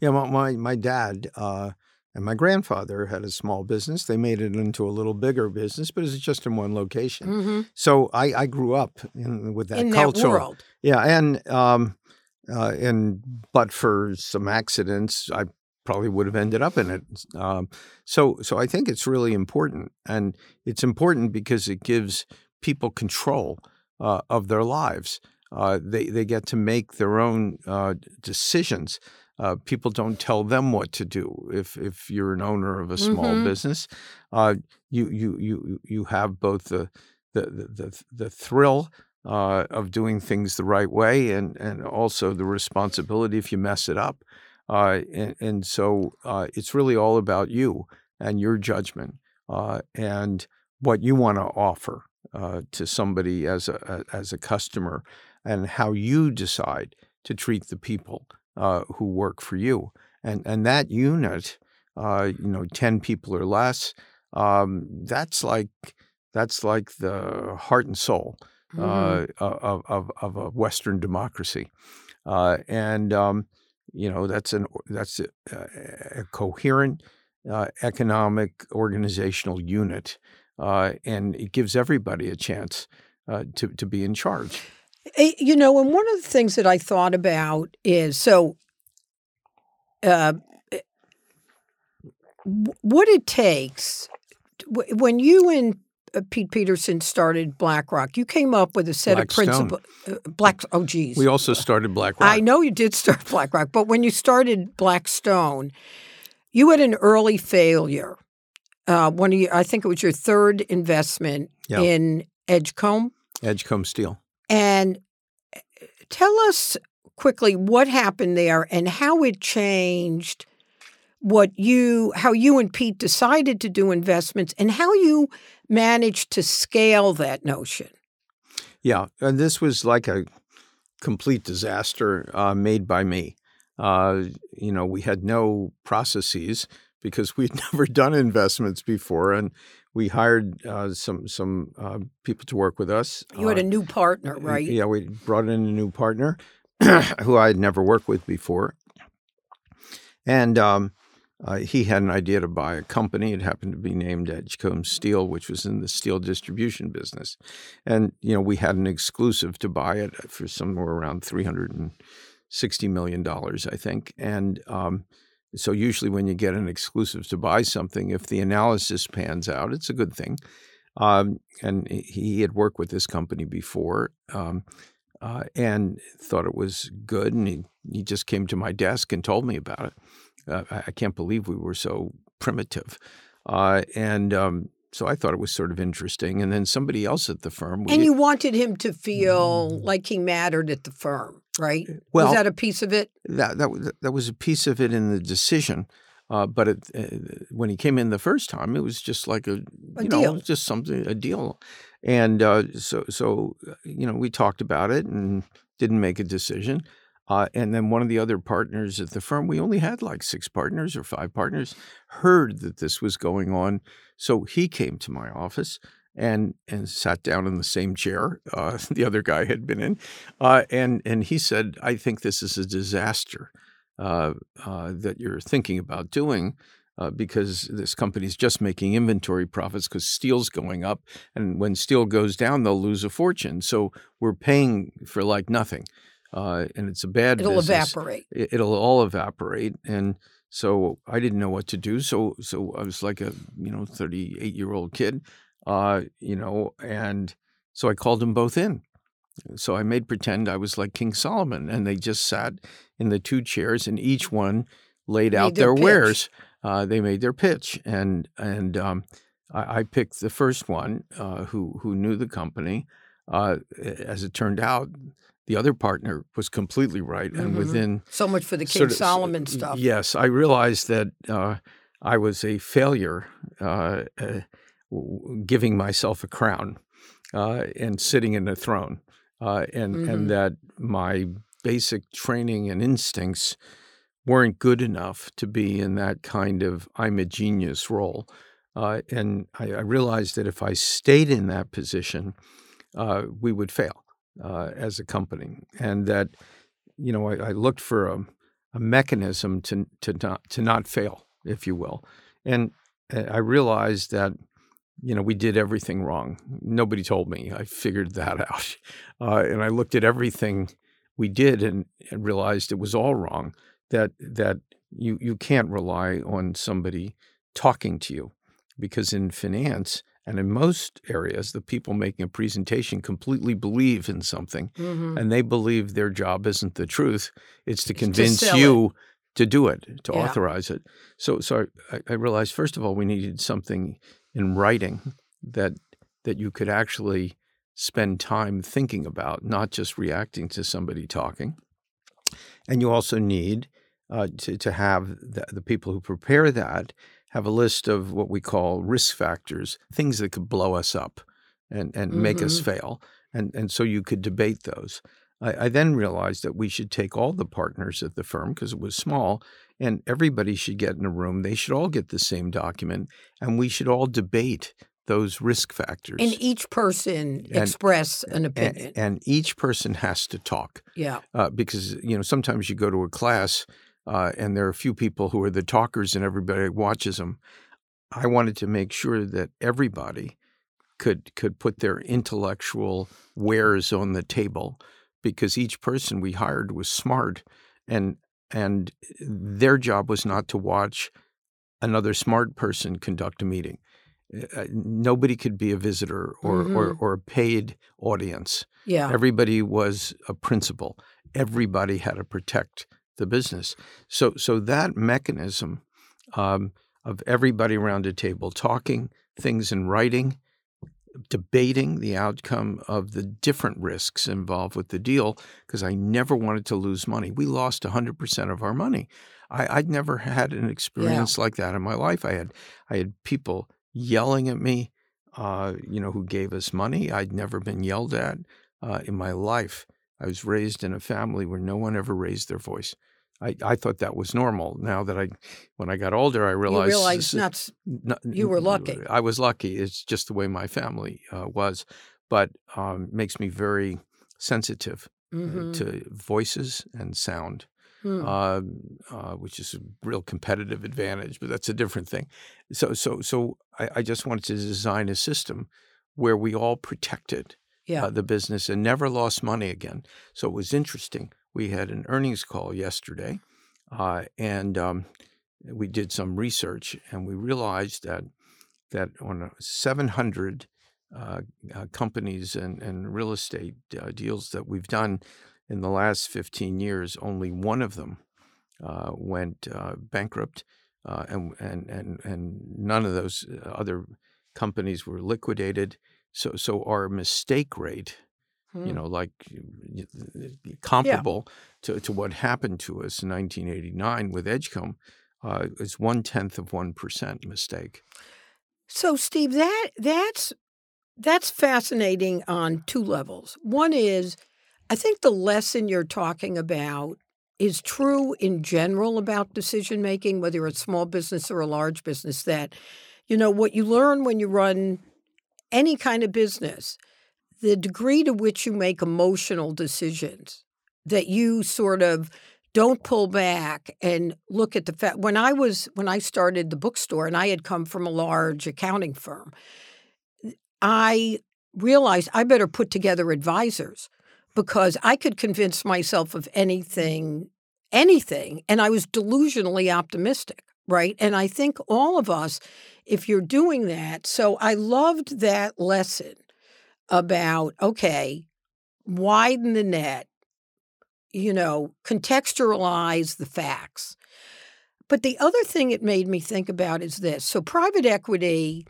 Yeah, my my, my dad uh, and my grandfather had a small business. They made it into a little bigger business, but it's just in one location. Mm-hmm. So I, I grew up in, with that in culture. that world. Yeah, and um, uh, and but for some accidents, I probably would have ended up in it. Um, so so I think it's really important, and it's important because it gives people control uh, of their lives. Uh, they they get to make their own uh, decisions. Uh, people don't tell them what to do. If if you're an owner of a small Mhm. business, uh, you you you you have both the the the the, the thrill uh, of doing things the right way and and also the responsibility if you mess it up. Uh, and, and so uh, it's really all about you and your judgment uh, and what you want to offer uh, to somebody as a as a customer and how you decide to treat the people uh, who work for you. And and that unit, uh, you know, ten people or less, um, that's like that's like the heart and soul Mhm. uh, of, of of a Western democracy, uh, and um, you know that's an that's a, a coherent uh, economic organizational unit, uh, and it gives everybody a chance uh, to to be in charge. Eh, You know, and one of the things that I thought about is so uh, eh, what it takes when you and uh, Pete Peterson started BlackRock, you came up with a set Blackstone. of principles. Uh, Black, oh, geez. We also started BlackRock. I know you did start BlackRock, but when you started Blackstone, you had an early failure. Uh, one of your, I think it was your third investment Yeah. in Edgcomb. Edgcomb Steel. And tell us quickly what happened there and how it changed what you how you and Pete decided to do investments and how you managed to scale that notion. Yeah, and this was like a complete disaster uh, made by me. Uh, you know, we had no processes because we'd never done investments before, and we hired uh, some some uh, people to work with us. You had Uh, a new partner, right? Yeah, we brought in a new partner, who I had never worked with before. And um, uh, he had an idea to buy a company. It happened to be named Edgcomb Steel, which was in the steel distribution business. And, you know, we had an exclusive to buy it for somewhere around $360 million, I think. And um, so usually when you get an exclusive to buy something, if the analysis pans out, it's a good thing. Um, and he had worked with this company before um, uh, and thought it was good. And he, he just came to my desk and told me about it. Uh, I can't believe we were so primitive. Uh, and um, so I thought it was sort of interesting. And then somebody else at the firm. And you wanted him to feel mm. like he mattered at the firm, right? Well, was that a piece of it? That that that was a piece of it in the decision. Uh, but it, uh, when he came in the first time, it was just like a, a you deal. know, just something a deal, and uh, so so uh, you know we talked about it and didn't make a decision. Uh, and then one of the other partners at the firm, we only had like six partners or five partners, heard that this was going on. So he came to my office and and sat down in the same chair uh, the other guy had been in, uh, and and he said, "I think this is a disaster uh, uh that you're thinking about doing." Uh, because this company is just making inventory profits because steel's going up, and when steel goes down, they'll lose a fortune. So we're paying for like nothing uh, and it's a bad. It'll business. evaporate. It, will all evaporate, and so I didn't know what to do. So so I was like a you know thirty eight year old kid, uh, you know, and so I called them both in. So I made pretend I was like King Solomon, and they just sat in the two chairs, and each one laid out their, wares. Uh, they made their pitch, and and um, I, I, picked the first one uh, who who knew the company. Uh, as it turned out, the other partner was completely right. And mm-hmm. within so much for the King sort of, Solomon stuff. Yes, I realized that uh, I was a failure, uh, uh, giving myself a crown uh, and sitting in a throne, uh, and mm-hmm. and that my basic training and instincts weren't good enough to be in that kind of I'm a genius role. Uh, and I, I, realized that if I stayed in that position, we would fail uh, as a company, and that you know I, I looked for a, a, mechanism to to not to not fail, if you will, and uh, I realized that you know we did everything wrong. Nobody told me. I figured that out, uh, and I looked at everything we did and, and realized it was all wrong. That that you you can't rely on somebody talking to you because in finance and in most areas, the people making a presentation completely believe in something mm-hmm. and they believe their job isn't the truth. It's to convince to you it. to do it, to yeah. authorize it. So, so I, I, realized, first of all, we needed something in writing that that you could actually spend time thinking about, not just reacting to somebody talking. And you also need uh, to, to have the, the people who prepare that have a list of what we call risk factors, things that could blow us up and, and mm-hmm. make us mm-hmm. fail. And, and so you could debate those. I, I then realized that we should take all the partners at the firm because it was small and everybody should get in a room. They should all get the same document and we should all debate those risk factors. And each person and, express an opinion. And, and, each person has to talk. Yeah. Uh, because, you know, sometimes you go to a class uh, and there are a few people who are the talkers and everybody watches them. I wanted to make sure that everybody could could put their intellectual wares on the table because each person we hired was smart and and their job was not to watch another smart person conduct a meeting. Uh, nobody could be a visitor or, mm-hmm. or, or a paid audience. Yeah. Everybody was a principal. Everybody had to protect the business. So so that mechanism um, of everybody around a table talking things in writing, debating the outcome of the different risks involved with the deal, because I never wanted to lose money. We lost 100% of our money. I, would never had an experience yeah. like that in my life. I had I had people yelling at me, uh, you know, who gave us money. I'd never been yelled at uh, in my life. I was raised in a family where no one ever raised their voice. I, I thought that was normal. Now that I, when I got older, I realized you realized not, not, you were lucky. I was lucky. It's just the way my family uh, was, but um, makes me very sensitive Mhm. to voices and sound, Hmm. uh, uh, which is a real competitive advantage, but that's a different thing. So, so, so I, I just wanted to design a system where we all protected yeah. uh, the business and never lost money again. So it was interesting. We had an earnings call yesterday, uh, and um, we did some research, and we realized that that on uh, 700 uh, uh, companies and, and real estate uh, deals that we've done in the last 15 years, only one of them uh, went uh, bankrupt, and, and and and none of those other companies were liquidated. So so our mistake rate, you Hmm. know, like comparable to, to what happened to us in 1989 with Edgcomb, uh, is one tenth of one percent mistake. So, Steve, that that's that's fascinating on two levels. One is, I think the lesson you're talking about is true in general about decision making, whether you're a small business or a large business. That you know what you learn when you run any kind of business, the degree to which you make emotional decisions, that you sort of don't pull back and look at the fact when i was when i started the bookstore and i had come from a large accounting firm i realized i better put together advisors because i could convince myself of anything anything and i was delusionally optimistic right? And i think all of us if you're doing that so i loved that lesson about okay widen the net you know, contextualize the facts. But the other thing it made me think about is this. So, private equity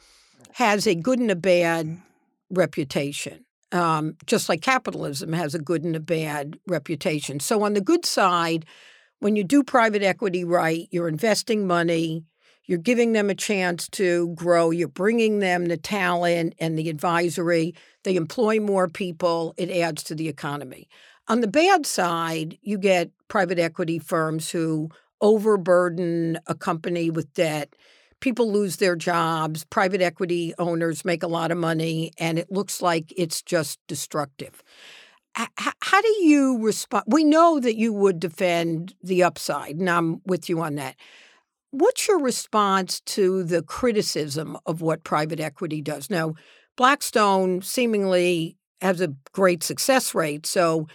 has a good and a bad reputation, um, just like capitalism has a good and a bad reputation. So, on the good side, when you do private equity right, you're investing money, you're giving them a chance to grow, you're bringing them the talent and the advisory, they employ more people, it adds to the economy. On the bad side, you get private equity firms who overburden a company with debt. People lose their jobs. Private equity owners make a lot of money, and it looks like it's just destructive. H- how do you respond? We know that you would defend the upside, and I'm with you on that. What's your response to the criticism of what private equity does? Now, Blackstone seemingly has a great success rate, so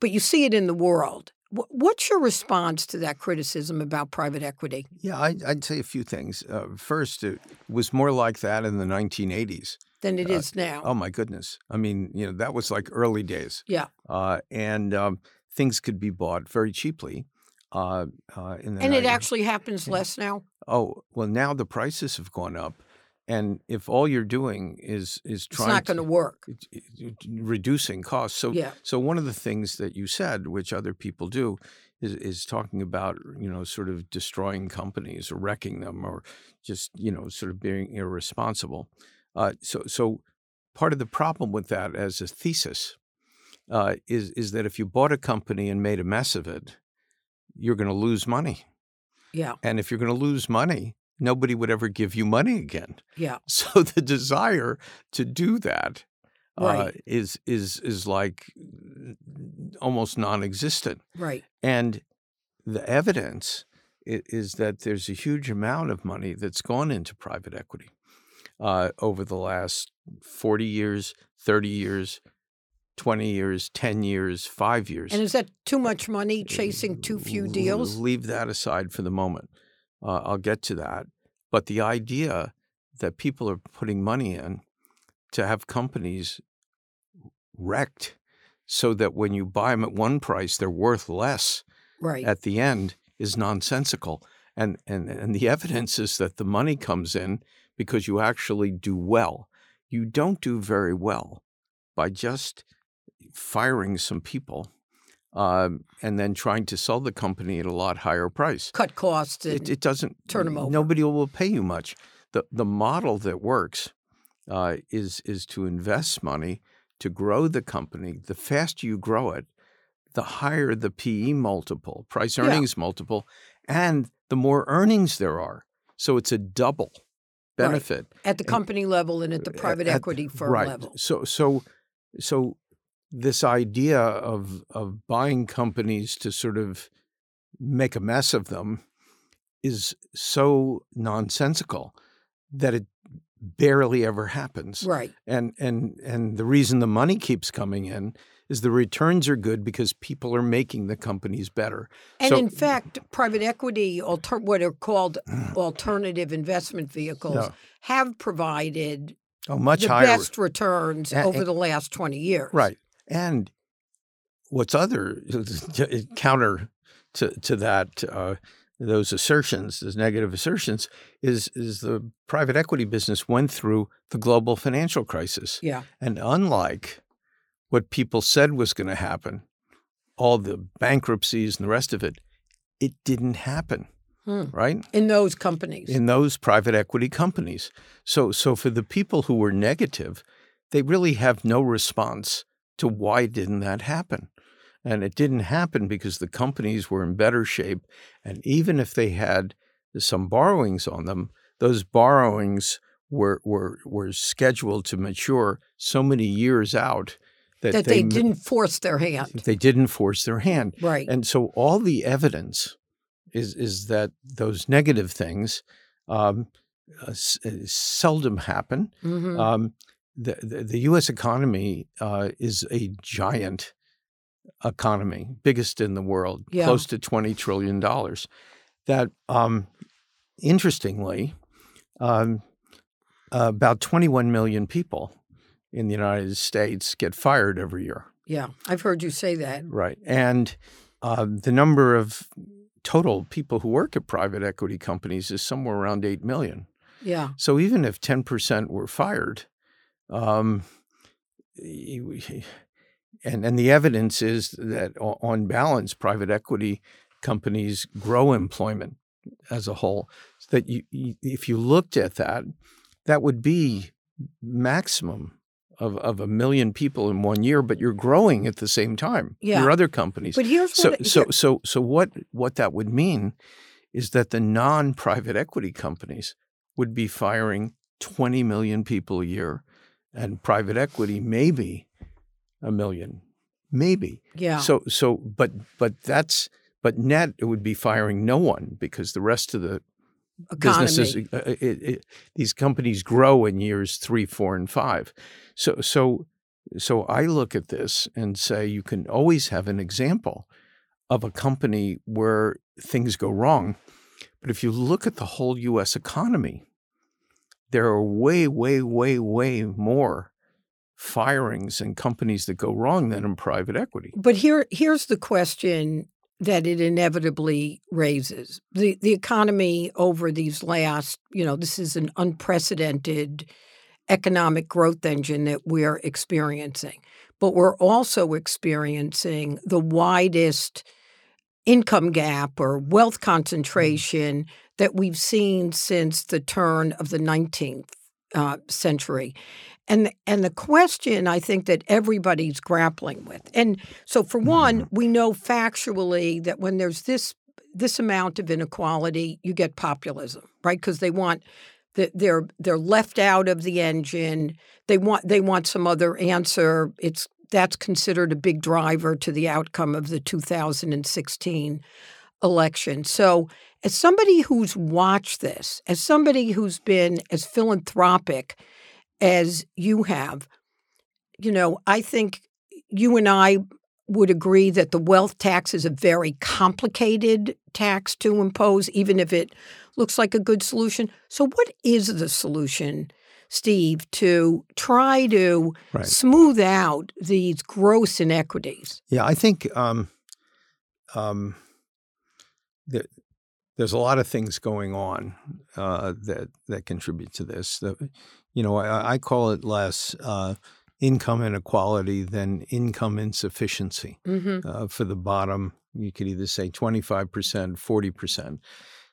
but you see it in the world. What's your response to that criticism about private equity? Yeah, I, I'd say a few things. Uh, first, it was more like that in the 1980s. Than it Uh, is now. Oh my goodness! I mean, you know, that was like early days. Yeah. uh, and um, things could be bought very cheaply. Uh, uh, in the and it actually happens yeah. less now. Oh well, now the prices have gone up, and if all you're doing is is trying, It's not going to work. reducing costs. So Yeah. so one of the things that you said, which other people do, is is talking about you know sort of destroying companies or wrecking them or just you know sort of being irresponsible. Uh, so so part of the problem with that as a thesis uh, is is that if you bought a company and made a mess of it, you're going to lose money, Yeah. and if you're going to lose money, nobody would ever give you money again. Yeah. So the desire to do that uh, is is is like almost non-existent, Right. and the evidence is that there's a huge amount of money that's gone into private equity uh, over the last forty years, thirty years, twenty years, ten years, five years. And is that too much money chasing too few deals? Leave that aside for the moment. Uh, I'll get to that. But the idea that people are putting money in to have companies wrecked so that when you buy them at one price, they're worth less Right. at the end is nonsensical. And, and, and the evidence is that the money comes in because you actually do well. You don't do very well by just firing some people um, and then trying to sell the company at a lot higher price. Cut costs. And, It, it doesn't turn 'em over. Nobody will pay you much. The the model that works uh, is is to invest money to grow the company. The faster you grow it, the higher the PE multiple, price Yeah. earnings multiple, and the more earnings there are. So it's a double Right. benefit at the company level and at the private at- equity firm right. level. So so so this idea of of buying companies to sort of make a mess of them is so nonsensical that it barely ever happens. Right. And and and the reason the money keeps coming in is the returns are good because people are making the companies better. And So- in fact, private equity, alter, what are called alternative investment vehicles, Yeah. have provided Oh, much the higher. best returns A- over the last 20 years. Right. And what's other counter to to that uh, those assertions, those negative assertions, is is the private equity business went through the global financial crisis, Yeah. and unlike what people said was going to happen, all the bankruptcies and the rest of it, it didn't happen. Hmm. Right In those companies. in those private equity companies. So, so for the people who were negative, they really have no response to why didn't that happen. And it didn't happen because the companies were in better shape. And even if they had some borrowings on them, those borrowings were were were scheduled to mature so many years out that, that they, m- didn't force their hand. they didn't force their hand. Right. And so all the evidence is is that those negative things um, uh, s- uh, seldom happen. Mhm. Um, the, the the U.S. economy uh, is a giant economy, biggest in the world, Yeah. close to twenty trillion dollars. That um, interestingly, um, about twenty one million people in the United States get fired every year. yeah. I've heard you say that. Right. And uh, the number of total people who work at private equity companies is somewhere around 8 million. Yeah. So even if 10% were fired, um, and, and the evidence is that on balance, private equity companies grow employment as a whole. So that you, if you looked at that, that would be maximum of, of a million people in one year, but you're growing at the same time. Yeah. Your other companies. But here's So what so so so what what that would mean is that the non-private equity companies would be firing 20 million people a year and private equity maybe a million maybe yeah. so so but but that's but net it would be firing no one because the rest of the economy. businesses uh, it, it, these companies grow in years three four and five so so so i look at this and say you can always have an example of a company where things go wrong but if you look at the whole us economy there are way way way way more firings and companies that go wrong than in private equity. But here, here's the question that it inevitably raises: the the economy over these last, you know, this is an unprecedented economic growth engine that we're experiencing, but we're also experiencing the widest income gap or wealth mm. concentration that we've seen since the turn of the 19th uh, century. And, and the question I think that everybody's grappling with. And so for one, we know factually that when there's this this amount of inequality, you get populism, right? Because they want that they're they're left out of the engine. They want they want some other answer. It's that's considered a big driver to the outcome of the 2016 election. So, as somebody who's watched this, as somebody who's been as philanthropic as you have, you know, I think you and I would agree that the wealth tax is a very complicated tax to impose, even if it looks like a good solution. So, what is the solution, Steve, to try to Right. smooth out these gross inequities? Yeah, I think um, um, there, there's a lot of things going on uh, that that contribute to this. The, you know, I, I call it less uh, income inequality than income insufficiency. Mm-hmm. Uh, for the bottom, you could either say 25 percent, 40 percent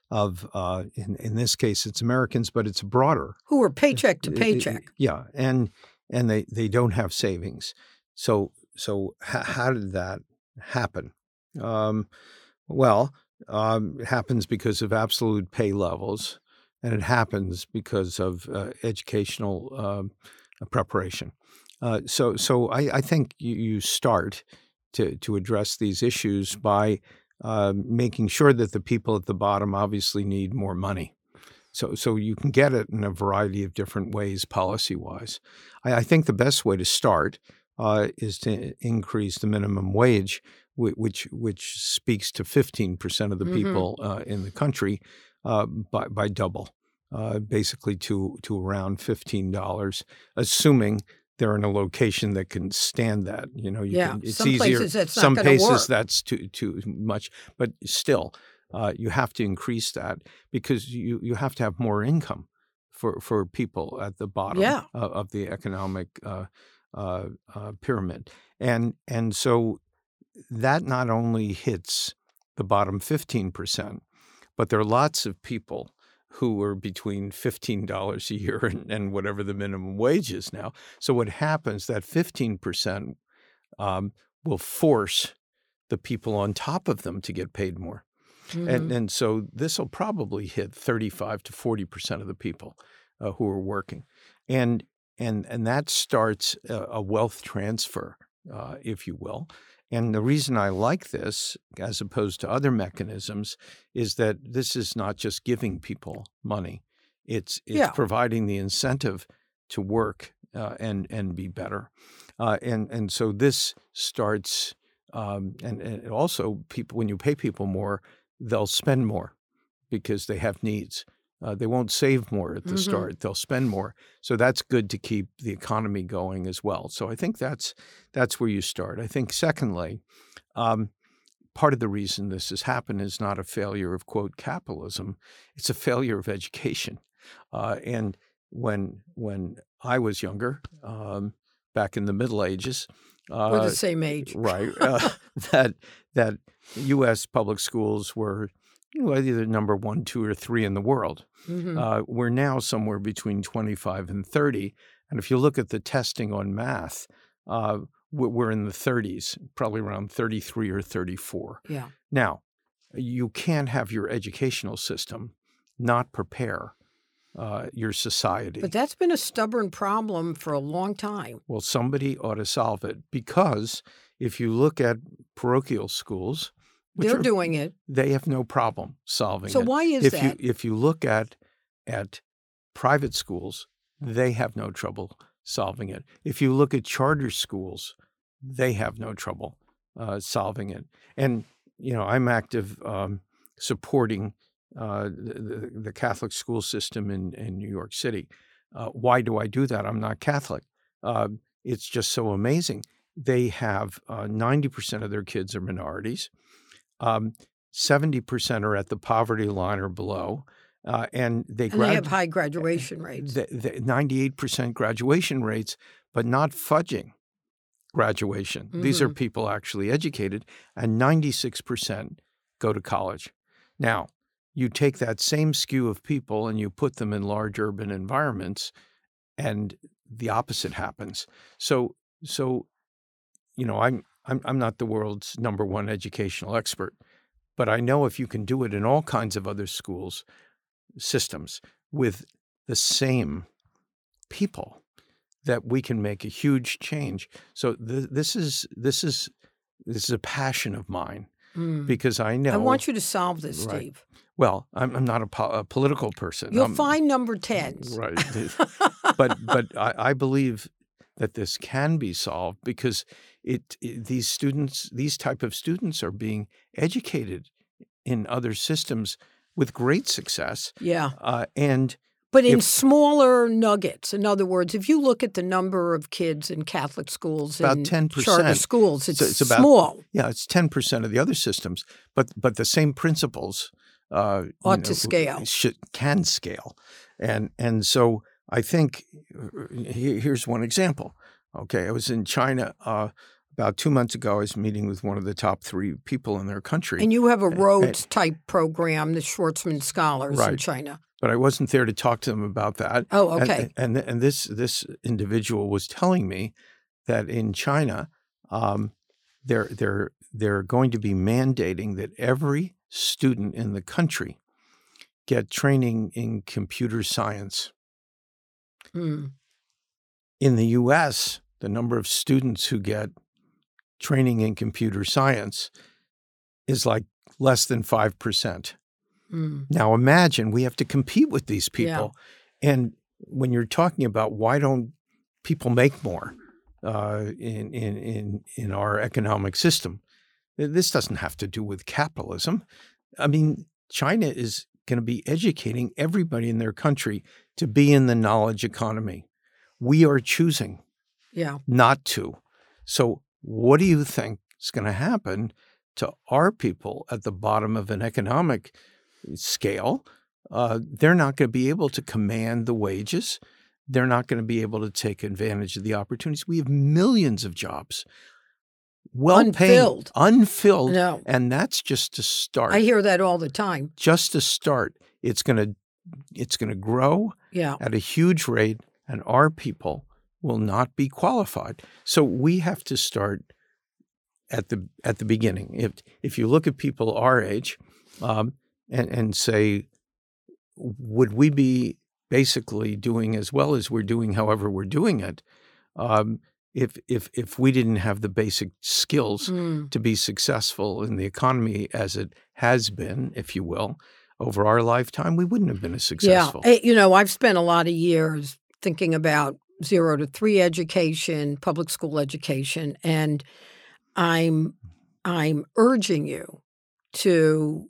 of. Uh, in in this case, it's Americans, but it's broader. Who are paycheck to paycheck? Yeah, and and they they don't have savings. So so h- how did that happen? Um, well, um, happens because of absolute pay levels, and it happens because of uh, educational um, preparation. Uh, so, so I, I think you, you, start to to address these issues by uh, making sure that the people at the bottom obviously need more money. So, so you can get it in a variety of different ways, policy wise. I, I think the best way to start uh, is to increase the minimum wage, which which speaks to 15% of the mm-hmm. people uh, in the country uh, by, by double, uh, basically to to around $15, assuming they're in a location that can stand that. You know, you yeah, can, it's some easier. Places that's some places work. that's too too much, but still, uh, you have to increase that because you you have to have more income for for people at the bottom yeah. of, of the economic uh, uh, uh, pyramid, and and so that not only hits the bottom fifteen percent, but there are lots of people who are between $15 a year and, and, whatever the minimum wage is now. So what happens that 15% um, will force the people on top of them to get paid more. Mm-hmm. And, and so this will probably hit 35 to 40% of the people uh, who are working. And, and, and that starts a, a wealth transfer, uh, if you will. And the reason I like this, as opposed to other mechanisms, is that this is not just giving people money; it's it's yeah. providing the incentive to work uh, and and be better. Uh, and and so this starts, um, and, and also people when you pay people more, they'll spend more because they have needs. Uh, they won't save more at the mm-hmm. start; they'll spend more. So that's good to keep the economy going as well. So I think that's that's where you start. I think secondly, um, part of the reason this has happened is not a failure of quote capitalism; it's a failure of education. Uh, and when when I was younger, um, back in the Middle Ages, uh, we're the same age, right? Uh, that that U.S. public schools were you know, either number one, two, or three in the world. Mm-hmm. Uh, we're now somewhere between 25 and 30. And if you look at the testing on math, uh, we're in the 30s, probably around 33 or 34. Yeah. Now, you can't have your educational system not prepare uh, your society. But that's been a stubborn problem for a long time. Well, somebody ought to solve it because if you look at parochial schools, they're are, doing it. They have no problem solving so it. So why is if that? You, if you look at at private schools, they have no trouble solving it. If you look at charter schools, they have no trouble uh, solving it. And you know, I'm active um, supporting uh, the, the, Catholic school system in, in New York City. Uh, why do I do that? I'm not Catholic. Uh, it's just so amazing. They have 90% uh, of their kids are minorities. Um, 70% are at the poverty line or below. Uh, and they, and they have high graduation rates. The, the 98% graduation rates, but not fudging graduation. Mm-hmm. These are mm-hmm. people actually educated, and 96% go to college. Now, you take that same skew of people and you put them in large urban environments, and the opposite happens. So, so, you know, I'm I'm, I'm not the world's number one educational expert, but I know if you can do it in all kinds of other schools systems with the same people, that we can make a huge change. So th- this is this is this is a passion of mine mm. because I know I want you to solve this, right. Steve. Well, I'm, I'm not a, po- a, political person. You'll I'm, find number tens, right? but but I, I believe that this can be solved because it, it, these students these type of students are being educated in other systems with great success. Yeah. Uh, and but in if, smaller nuggets. In other words, if you look at the number of kids in Catholic schools about and 10%. charter schools, it's, so it's about, small. Yeah, it's ten percent of the other systems, but but the same principles uh, ought know, to scale. Should, can scale, and and so I think here's one example. Okay, I was in China uh, about two months ago. I was meeting with one of the top three people in their country. And you have a Rhodes type program, the Schwarzman Scholars right. in China. But I wasn't there to talk to them about that. Oh, okay. And and, and this this individual was telling me that in China, um, they're they're they're going to be mandating that every student in the country get training in computer science. Mm. In the U.S., the number of students who get training in computer science is like less than 5%. Mm. Now imagine we have to compete with these Yeah. people. And when you're talking about why don't people make more uh, in, in, in, in our economic system, this doesn't have to do with capitalism. I mean, China is going to be educating everybody in their country to be in the knowledge economy. We are choosing Yeah. not to. So, what do you think is going to happen to our people at the bottom of an economic scale? Uh, they're not going to be able to command the wages. They're not going to be able to take advantage of the opportunities. We have millions of jobs, well Unfilled. paid, unfilled, No. and that's just to start. I hear that all the time. just to start, it's going to it's going to grow Yeah. at a huge rate, and our people will not be qualified. So we have to start at the at the beginning. If if you look at people our age, um, and and say, would we be basically doing as well as we're doing, however we're doing it, um, if if if we didn't have the basic skills Mm. to be successful in the economy as it has been, if you will, over our lifetime, we wouldn't have been as successful. Yeah. You know, I've spent a lot of years thinking about zero to three education, public school education, and I'm I'm urging you to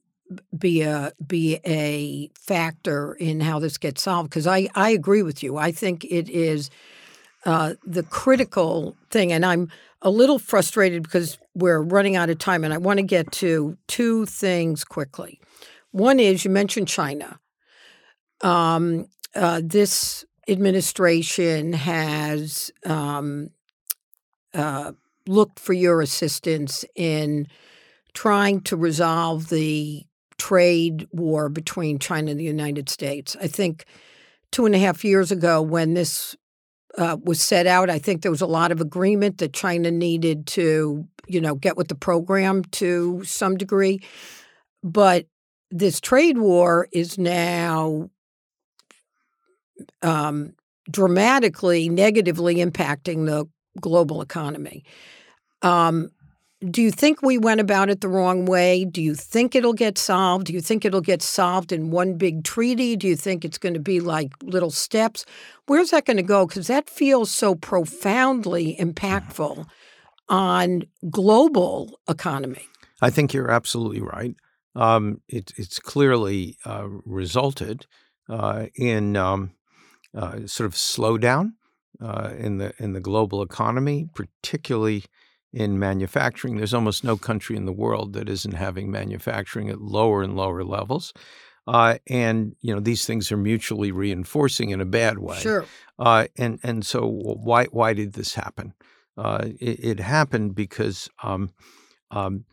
be a be a factor in how this gets solved because I I agree with you. I think it is uh, the critical thing, and I'm a little frustrated because we're running out of time, and I want to get to two things quickly. One is you mentioned China. Um, uh, this administration has um, uh, looked for your assistance in trying to resolve the trade war between China and the United States. I think two and a half years ago, when this uh, was set out, I think there was a lot of agreement that China needed to, you know, get with the program to some degree. But this trade war is now um, dramatically negatively impacting the global economy. Um, do you think we went about it the wrong way? Do you think it'll get solved? Do you think it'll get solved in one big treaty? Do you think it's going to be like little steps? Where's that going to go? Because that feels so profoundly impactful on global economy. I think you're absolutely right. Um, it, it's clearly uh, resulted uh, in um, uh, sort of slowdown uh, in the in the global economy, particularly in manufacturing. There's almost no country in the world that isn't having manufacturing at lower and lower levels, uh, and you know these things are mutually reinforcing in a bad way. Sure. Uh, and and so why why did this happen? Uh, it, it happened because um, um,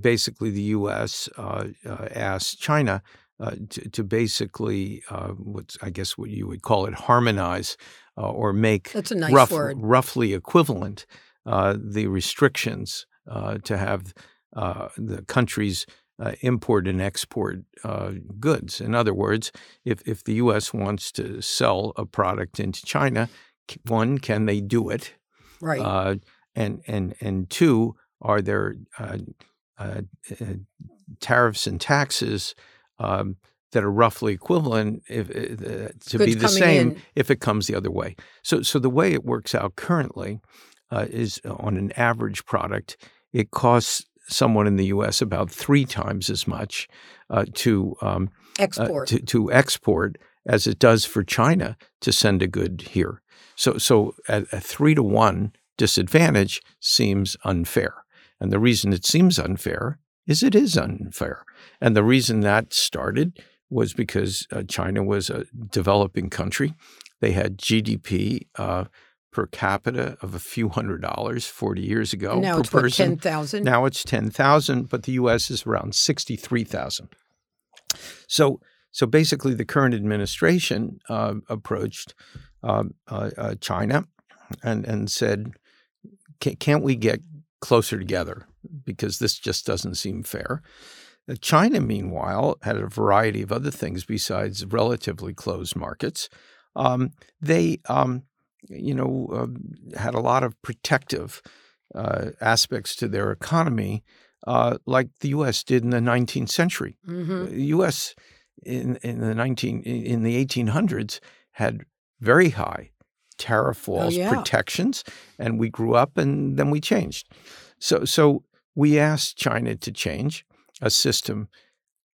basically the U.S. Uh, uh, asked China uh, to, to basically uh, what's I guess what you would call it harmonize uh, or make That's a nice rough- word. roughly equivalent uh, the restrictions uh, to have uh, the countries uh, import and export uh, goods. In other words, if, if the U.S. wants to sell a product into China, one, can they do it? Right. Uh, and and and two, are there uh, uh, uh, tariffs and taxes um, that are roughly equivalent if, uh, to be the same in. if it comes the other way? So so the way it works out currently uh, is on an average product, it costs someone in the U.S. about three times as much uh, to um, uh, Export. to, to export as it does for China to send a good here. So, so a, a three to one disadvantage seems unfair. And the reason it seems unfair is it is unfair. And the reason that started was because uh, China was a developing country. They had GDP uh, per capita of a few hundred dollars 40 years ago now per it's what, person. 10,000? Now it's 10,000, but the US is around 63,000. So, so basically, the current administration uh, approached um, uh, uh, China and, and said, Can't we get closer together? Because this just doesn't seem fair. Uh, China, meanwhile, had a variety of other things besides relatively closed markets. Um, they um, you know, uh, had a lot of protective uh, aspects to their economy, uh, like the U.S. did in the 19th century. Mm-hmm. The U.S. in in the 19 in the 1800s had very high tariff walls, yeah. protections, and we grew up and then we changed. So so we asked China to change a system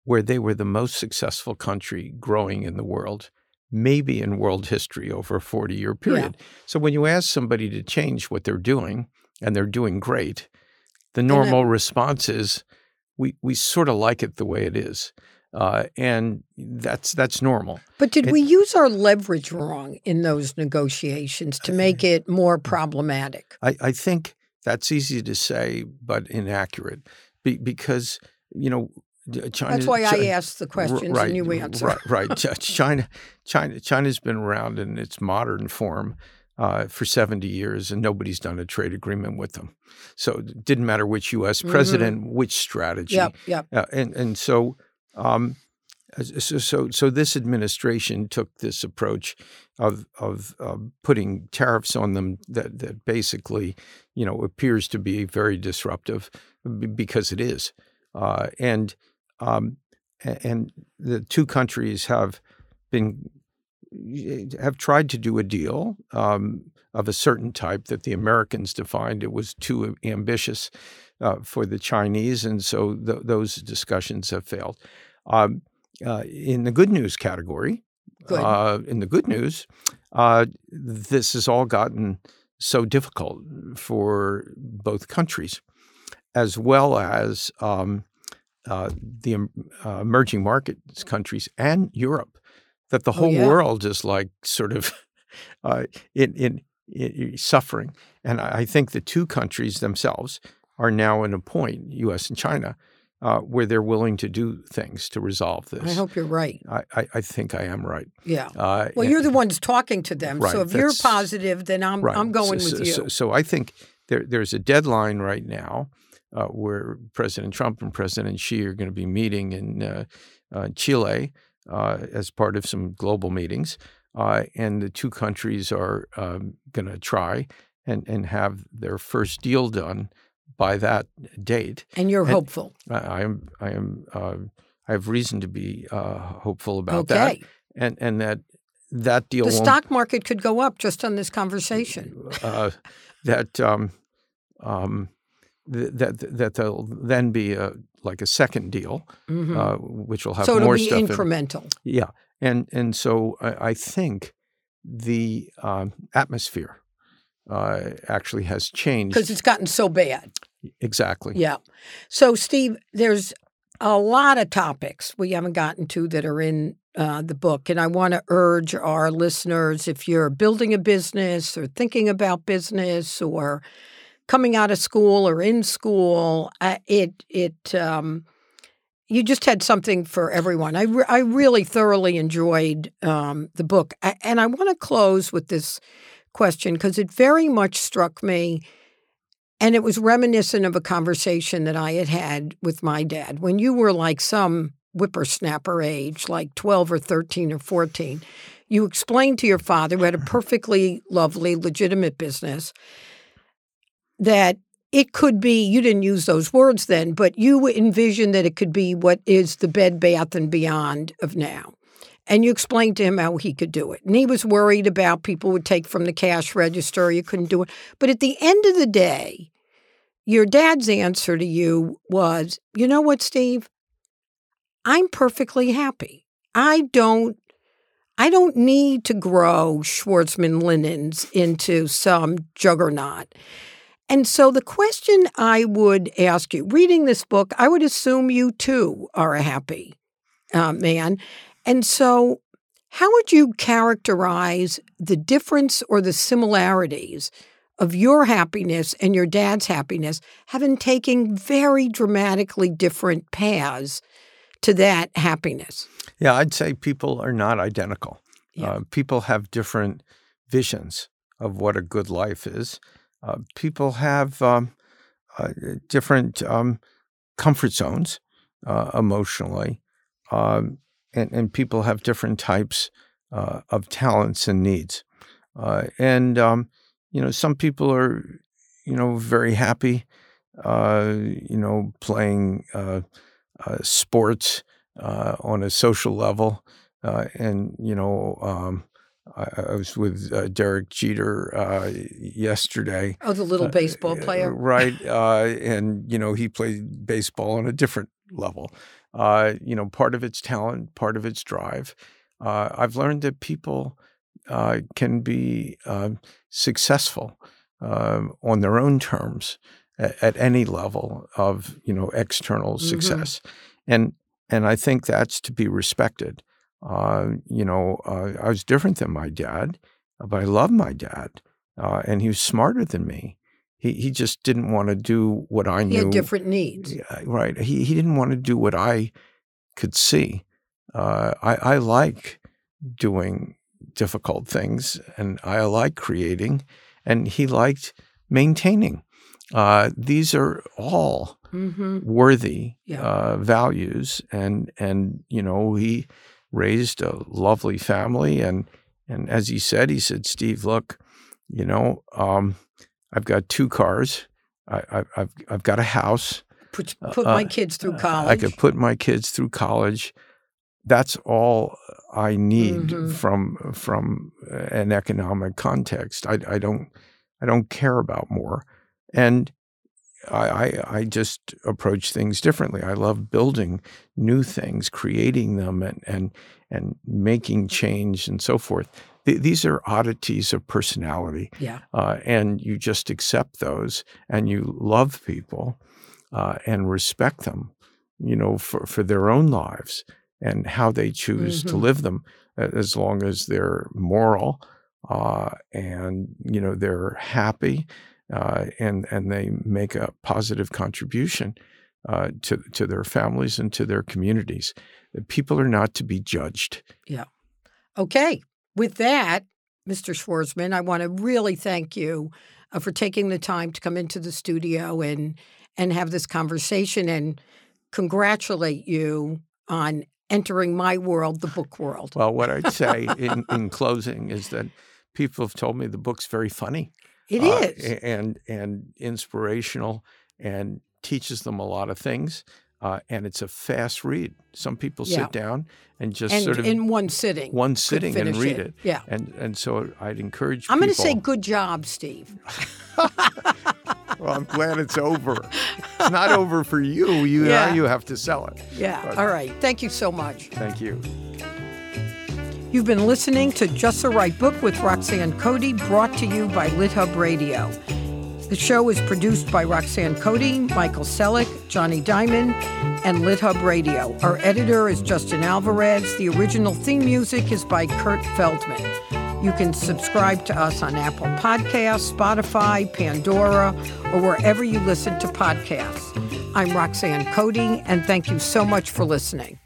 where they were the most successful country growing in the world, maybe in world history over a 40 year period. So when you ask somebody to change what they're doing and they're doing great, the then- normal response is we we sort of like it the way it is. Uh, and that's that's normal. But did It- we use our leverage wrong in those negotiations to make it more problematic? I, I think that's easy to say, but inaccurate, Be, because you know China. That's why I asked the questions right, and you answer. Right, right. China, China, China's been around in its modern form uh, for seventy years, and nobody's done a trade agreement with them. So it didn't matter which U.S. Mhm. president, which strategy. Yep, yep. Uh, and and so, um, so so so this administration took this approach of of um, putting tariffs on them that that basically, you know, appears to be very disruptive because it is, uh, and um, and the two countries have been have tried to do a deal um, of a certain type that the Americans defined it was too ambitious uh, for the Chinese, and so th- those discussions have failed. Um, uh, in the good news category, Good. uh, in the good news, uh, this has all gotten so difficult for both countries, as well as um, uh, the uh, emerging markets countries and Europe, that the Oh, whole yeah. world is like sort of uh, in, in suffering. And I think the two countries themselves are now in a point, U.S. and China, uh, where they're willing to do things to resolve this. I hope you're right. I, I, I think I am right. Yeah. Uh, Well, and- you're the ones talking to them. Right, so if you're positive, then I'm right. I'm going so, with so, you. So, so I think there, there's a deadline right now uh, where President Trump and President Xi are going to be meeting in uh, uh, Chile uh, as part of some global meetings, uh, and the two countries are um, going to try and and have their first deal done by that date. and you're and- hopeful. I, am I am uh, I have reason to be uh, hopeful about that, Okay. and and that that deal The stock market could go up just on this conversation. uh, that um, um, th- that that there'll then be a like a second deal, Mhm. uh, which will have so it'll be stuff. in- incremental. yeah, and and so I, I think the um, atmosphere uh, actually has changed because it's gotten so bad. exactly. Yeah. So, Steve, there's a lot of topics we haven't gotten to that are in uh, the book. And I want to urge our listeners if you're building a business or thinking about business or coming out of school or in school, uh, it, it, um, you just had something for everyone. I, re- I really thoroughly enjoyed um, the book. I, and I want to close with this question because it very much struck me. And it was reminiscent of a conversation that I had had with my dad when you were like some whippersnapper age, like 12 or 13 or 14. You explained to your father, who had a perfectly lovely, legitimate business, that it could be, you didn't use those words then, but you envisioned that it could be what is the bed, bath, and beyond of now. And you explained to him how he could do it. And he was worried about people would take from the cash register, you couldn't do it. But at the end of the day, your dad's answer to you was, you know what, Steve? I'm perfectly happy. I don't I don't need to grow Schwarzman linens into some juggernaut. And so the question I would ask you, reading this book, I would assume you too are a happy uh, man. And so how would you characterize the difference or the similarities of your happiness and your dad's happiness having taken very dramatically different paths to that happiness? Yeah, I'd say people are not identical. Yeah. Uh, people have different visions of what a good life is. Uh, people have um, uh, different um, comfort zones uh, emotionally, um, and, and people have different types uh, of talents and needs. Uh, and um, you know, some people are, you know, very happy, uh, you know, playing sports on a social level, and you know. Um, I, I was with Derek Jeter yesterday. Oh, the little baseball player, right? and you know, he played baseball on a different level. you know, part of it's talent, part of it's drive. I've learned that people uh, can be uh, successful uh, on their own terms at, at, any level of you know external mm-hmm. success, and and I think that's to be respected. Uh, you know, uh, I was different than my dad, but I love my dad, uh, and he was smarter than me. He he just didn't want to do what I he knew. He had different needs, right? He he didn't want to do what I could see. I I like doing difficult things, and I like creating, and he liked maintaining. Uh, these are all mm-hmm. worthy yeah. uh, values, and and you know he raised a lovely family, and and as he said, he said, Steve, look, you know, um, I've got two cars, I, have I've got a house. Put, put uh, my kids through college. I could put my kids through college that's all I need mm-hmm. from from an economic context. I, I don't I don't care about more, and I, I, I just approach things differently. I love building new things, creating them, and and and making change and so forth. Th- these are oddities of personality, yeah, uh, and you just accept those, and you love people, uh, and respect them, you know, for for their own lives and how they choose mm-hmm. to live them, as long as they're moral uh, and you know they're happy uh, and and they make a positive contribution uh, to to their families and to their communities. People are not to be judged. Yeah. Okay. With that, Mr. Schwarzman, I want to really thank you uh, for taking the time to come into the studio and and have this conversation and congratulate you on entering my world, the book world. Well, what I'd say in, in closing is that people have told me the book's very funny. It uh, is, and and inspirational, and teaches them a lot of things. Uh, and it's a fast read. Some people sit down and just and sort of in one sitting, one sitting and read it. it. Yeah, and and so I'd encourage. I'm going to say, good job, Steve. well, I'm glad it's over. It's not over for you. You yeah. now you have to sell it. Yeah. But, All right. Thank you so much. Thank you. You've been listening to Just the Right Book with Roxanne Coady, brought to you by LitHub Radio. The show is produced by Roxanne Coady, Michael Selleck, Johnny Diamond, and LitHub Radio. Our editor is Justin Alvarez. The original theme music is by Kurt Feldman. You can subscribe to us on Apple Podcasts, Spotify, Pandora, or wherever you listen to podcasts. I'm Roxanne Coady, and thank you so much for listening.